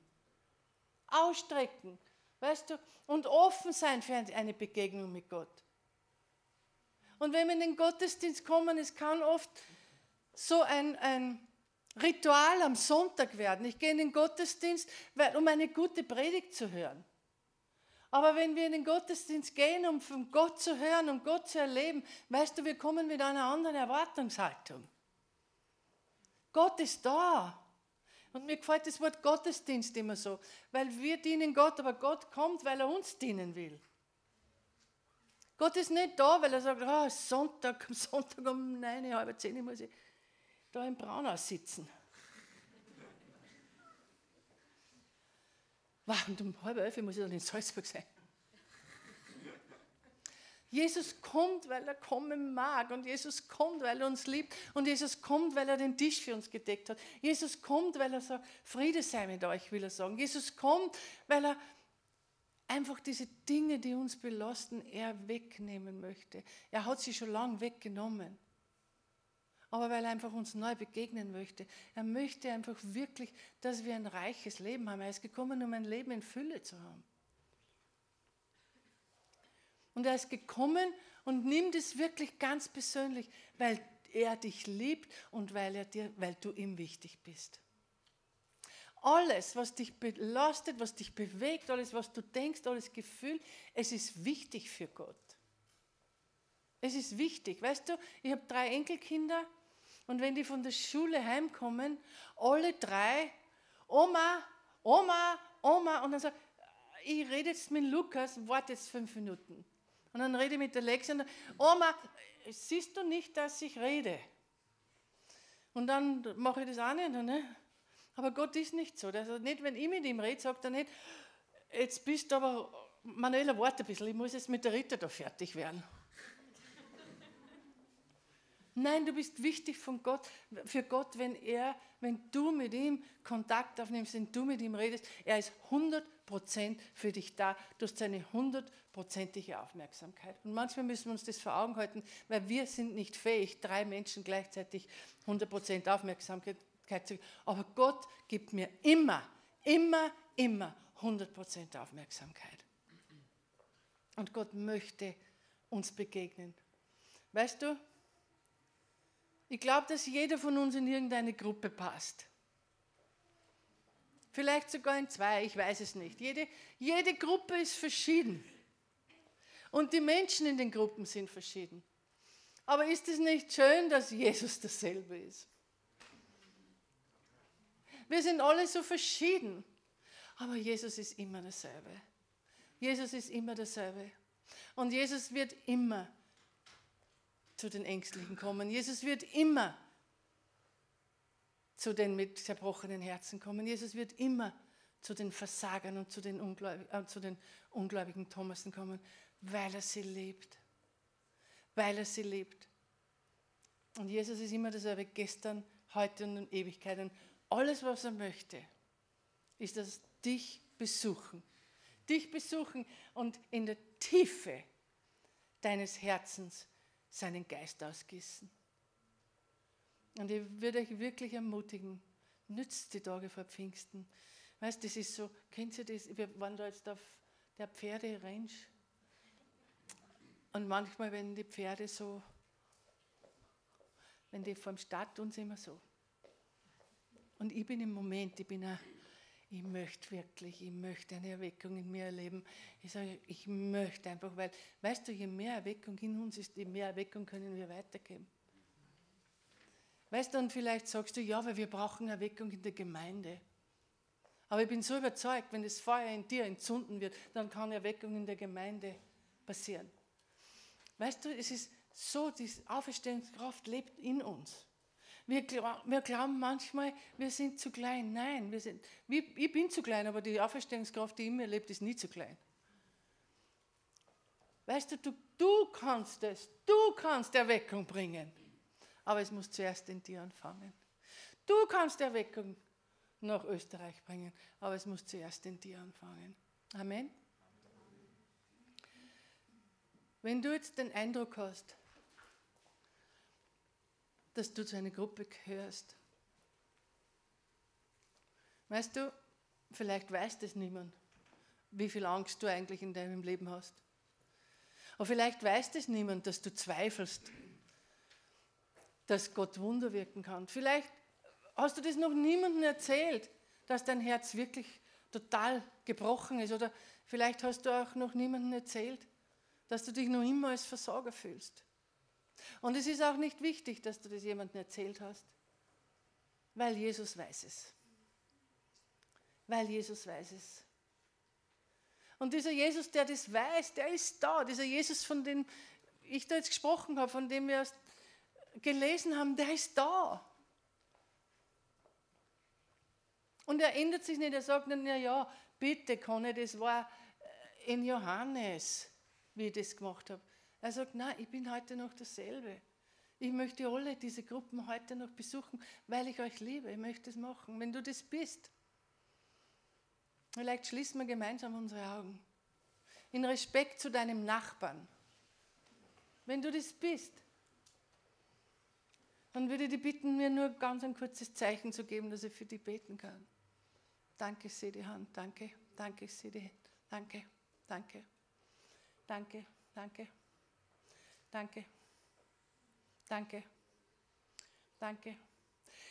Ausstrecken. Weißt du, und offen sein für eine Begegnung mit Gott. Und wenn wir in den Gottesdienst kommen, es kann oft so ein, ein Ritual am Sonntag werden. Ich gehe in den Gottesdienst, um eine gute Predigt zu hören. Aber wenn wir in den Gottesdienst gehen, um von Gott zu hören, um Gott zu erleben, weißt du, wir kommen mit einer anderen Erwartungshaltung. Gott ist da. Und mir gefällt das Wort Gottesdienst immer so, weil wir dienen Gott, aber Gott kommt, weil er uns dienen will. Gott ist nicht da, weil er sagt, oh, Sonntag, Sonntag um neun, halb zehn muss ich da im Braunhaus sitzen. Und um halb elf muss ich dann in Salzburg sein. Jesus kommt, weil er kommen mag und Jesus kommt, weil er uns liebt und Jesus kommt, weil er den Tisch für uns gedeckt hat. Jesus kommt, weil er sagt, Friede sei mit euch, will er sagen. Jesus kommt, weil er einfach diese Dinge, die uns belasten, er wegnehmen möchte. Er hat sie schon lange weggenommen. Aber weil er einfach uns neu begegnen möchte. Er möchte einfach wirklich, dass wir ein reiches Leben haben. Er ist gekommen, um ein Leben in Fülle zu haben. Und er ist gekommen und nimmt es wirklich ganz persönlich, weil er dich liebt und weil, er dir, weil du ihm wichtig bist. Alles, was dich belastet, was dich bewegt, alles, was du denkst, alles Gefühl, es ist wichtig für Gott. Es ist wichtig. Weißt du, ich habe drei Enkelkinder und wenn die von der Schule heimkommen, alle drei, Oma, Oma, Oma, und dann sagt, ich rede jetzt mit Lukas, warte jetzt fünf Minuten. Und dann rede ich mit der Lexi und Oma, siehst du nicht, dass ich rede? Und dann mache ich das auch nicht. Ne? Aber Gott ist nicht so. Also nicht, wenn ich mit ihm rede, sagt er nicht, jetzt bist du aber, Manuela, warte ein bisschen, ich muss jetzt mit der Ritter da fertig werden. Nein, du bist wichtig von Gott, für Gott, wenn er, wenn du mit ihm Kontakt aufnimmst, wenn du mit ihm redest. Er ist 100% für dich da. Du hast seine 100%ige Aufmerksamkeit. Und manchmal müssen wir uns das vor Augen halten, weil wir sind nicht fähig, drei Menschen gleichzeitig 100% Aufmerksamkeit zu geben. Aber Gott gibt mir immer, immer, immer 100% Aufmerksamkeit. Und Gott möchte uns begegnen. Weißt du, ich glaube, dass jeder von uns in irgendeine Gruppe passt. Vielleicht sogar in zwei, ich weiß es nicht. Jede, jede Gruppe ist verschieden. Und die Menschen in den Gruppen sind verschieden. Aber ist es nicht schön, dass Jesus dasselbe ist? Wir sind alle so verschieden. Aber Jesus ist immer dasselbe. Jesus ist immer dasselbe. Und Jesus wird immer zu den Ängstlichen kommen. Jesus wird immer zu den mit zerbrochenen Herzen kommen. Jesus wird immer zu den Versagern und zu den, Ungläubigen, äh, zu den ungläubigen Thomasen kommen, weil er sie liebt. Weil er sie liebt. Und Jesus ist immer dasselbe, gestern, heute und in Ewigkeit. Und alles, was er möchte, ist, dass dich besuchen. Dich besuchen und in der Tiefe deines Herzens seinen Geist ausgießen. Und ich würde euch wirklich ermutigen, nützt die Tage vor Pfingsten. Weißt das ist so, kennt ihr das? Wir waren da jetzt auf der Pferde-Range. Und manchmal, wenn die Pferde so, wenn die vom Start tun sie immer so. Und ich bin im Moment, ich bin ein ich möchte wirklich, ich möchte eine Erweckung in mir erleben. Ich sage, ich möchte einfach, weil, weißt du, je mehr Erweckung in uns ist, je mehr Erweckung können wir weitergeben. Weißt du, und vielleicht sagst du, ja, weil wir brauchen Erweckung in der Gemeinde. Aber ich bin so überzeugt, wenn das Feuer in dir entzünden wird, dann kann Erweckung in der Gemeinde passieren. Weißt du, es ist so, die Auferstehungskraft lebt in uns. Wir, wir, glauben manchmal, wir sind zu klein. Nein, wir sind, ich bin zu klein, aber die Auferstehungskraft, die in mir lebt, ist nie zu klein. Weißt du, du, du kannst es, du kannst Erweckung bringen. Aber es muss zuerst in dir anfangen. Du kannst Erweckung nach Österreich bringen, aber es muss zuerst in dir anfangen. Amen. Wenn du jetzt den Eindruck hast, dass du zu einer Gruppe gehörst. Weißt du, vielleicht weiß das niemand, wie viel Angst du eigentlich in deinem Leben hast. Aber vielleicht weiß das niemand, dass du zweifelst, dass Gott Wunder wirken kann. Vielleicht hast du das noch niemandem erzählt, dass dein Herz wirklich total gebrochen ist. Oder vielleicht hast du auch noch niemandem erzählt, dass du dich noch immer als Versorger fühlst. Und es ist auch nicht wichtig, dass du das jemandem erzählt hast, weil Jesus weiß es. Weil Jesus weiß es. Und dieser Jesus, der das weiß, der ist da. Dieser Jesus, von dem ich da jetzt gesprochen habe, von dem wir gelesen haben, der ist da. Und er ändert sich nicht. Er sagt nicht, na ja, bitte, Conny, das war in Johannes, wie ich das gemacht habe. Er sagt, nein, ich bin heute noch dasselbe. Ich möchte alle diese Gruppen heute noch besuchen, weil ich euch liebe. Ich möchte es machen. Wenn du das bist, vielleicht schließen wir gemeinsam unsere Augen. In Respekt zu deinem Nachbarn. Wenn du das bist, dann würde ich dich bitten, mir nur ganz ein kurzes Zeichen zu geben, dass ich für dich beten kann. Danke, ich sehe die Hand. Danke, danke, ich sehe die Hand. Danke, danke, danke, danke. Danke. Danke. Danke.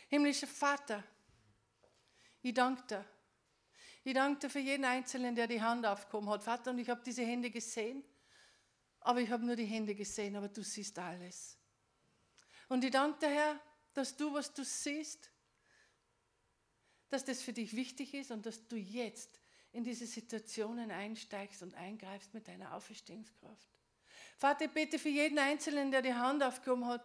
Himmlischer Vater, ich danke dir. Ich danke dir für jeden Einzelnen, der die Hand aufgehoben hat. Vater, und ich habe diese Hände gesehen, aber ich habe nur die Hände gesehen, aber du siehst alles. Und ich danke dir, Herr, dass du, was du siehst, dass das für dich wichtig ist und dass du jetzt in diese Situationen einsteigst und eingreifst mit deiner Auferstehungskraft. Vater, ich bete für jeden Einzelnen, der die Hand aufgehoben hat,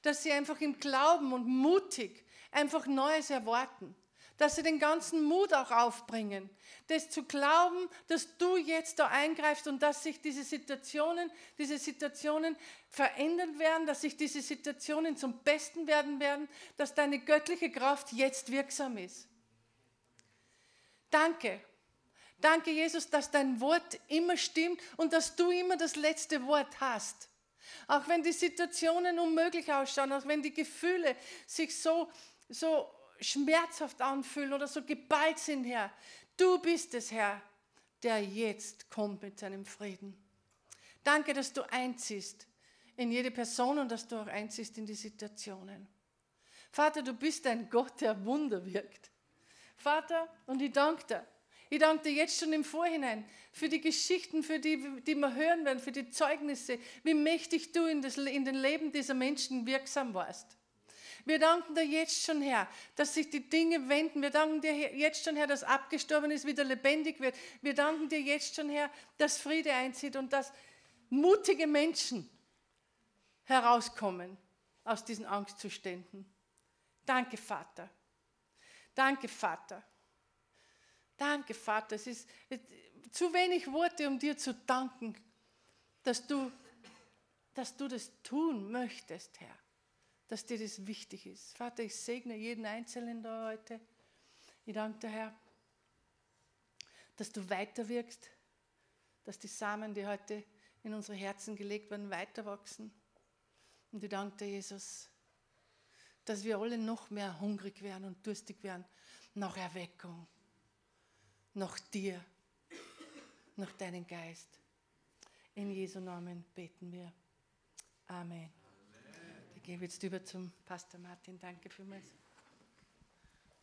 dass sie einfach im Glauben und mutig einfach Neues erwarten. dass sie den ganzen Mut auch aufbringen, das zu glauben, dass du jetzt da eingreifst und dass sich diese Situationen, diese Situationen verändern werden, dass sich diese Situationen zum Besten werden werden, dass deine göttliche Kraft jetzt wirksam ist. Danke. Danke, Jesus, dass dein Wort immer stimmt und dass du immer das letzte Wort hast. Auch wenn die Situationen unmöglich ausschauen, auch wenn die Gefühle sich so, so schmerzhaft anfühlen oder so geballt sind, Herr. Du bist es, Herr, der jetzt kommt mit seinem Frieden. Danke, dass du einziehst in jede Person und dass du auch einziehst in die Situationen. Vater, du bist ein Gott, der Wunder wirkt. Vater, und ich danke dir. Ich danke dir jetzt schon im Vorhinein für die Geschichten, für die, die wir hören werden, für die Zeugnisse, wie mächtig du in, das, in den Leben dieser Menschen wirksam warst. Wir danken dir jetzt schon, Herr, dass sich die Dinge wenden. Wir danken dir jetzt schon, Herr, dass Abgestorbenes wieder lebendig wird. Wir danken dir jetzt schon, Herr, dass Friede einzieht und dass mutige Menschen herauskommen aus diesen Angstzuständen. Danke, Vater. Danke, Vater. Danke, Vater. Es ist zu wenig Worte, um dir zu danken, dass du, dass du das tun möchtest, Herr dass dir das wichtig ist. Vater, ich segne jeden Einzelnen da heute. Ich danke dir, Herr, dass du weiterwirkst, dass die Samen, die heute in unsere Herzen gelegt werden, weiter wachsen. Und ich danke dir, Jesus, dass wir alle noch mehr hungrig werden und durstig werden nach Erweckung, nach dir, nach deinem Geist. In Jesu Namen beten wir. Amen. Ich gebe jetzt über zum Pastor Martin. Danke vielmals.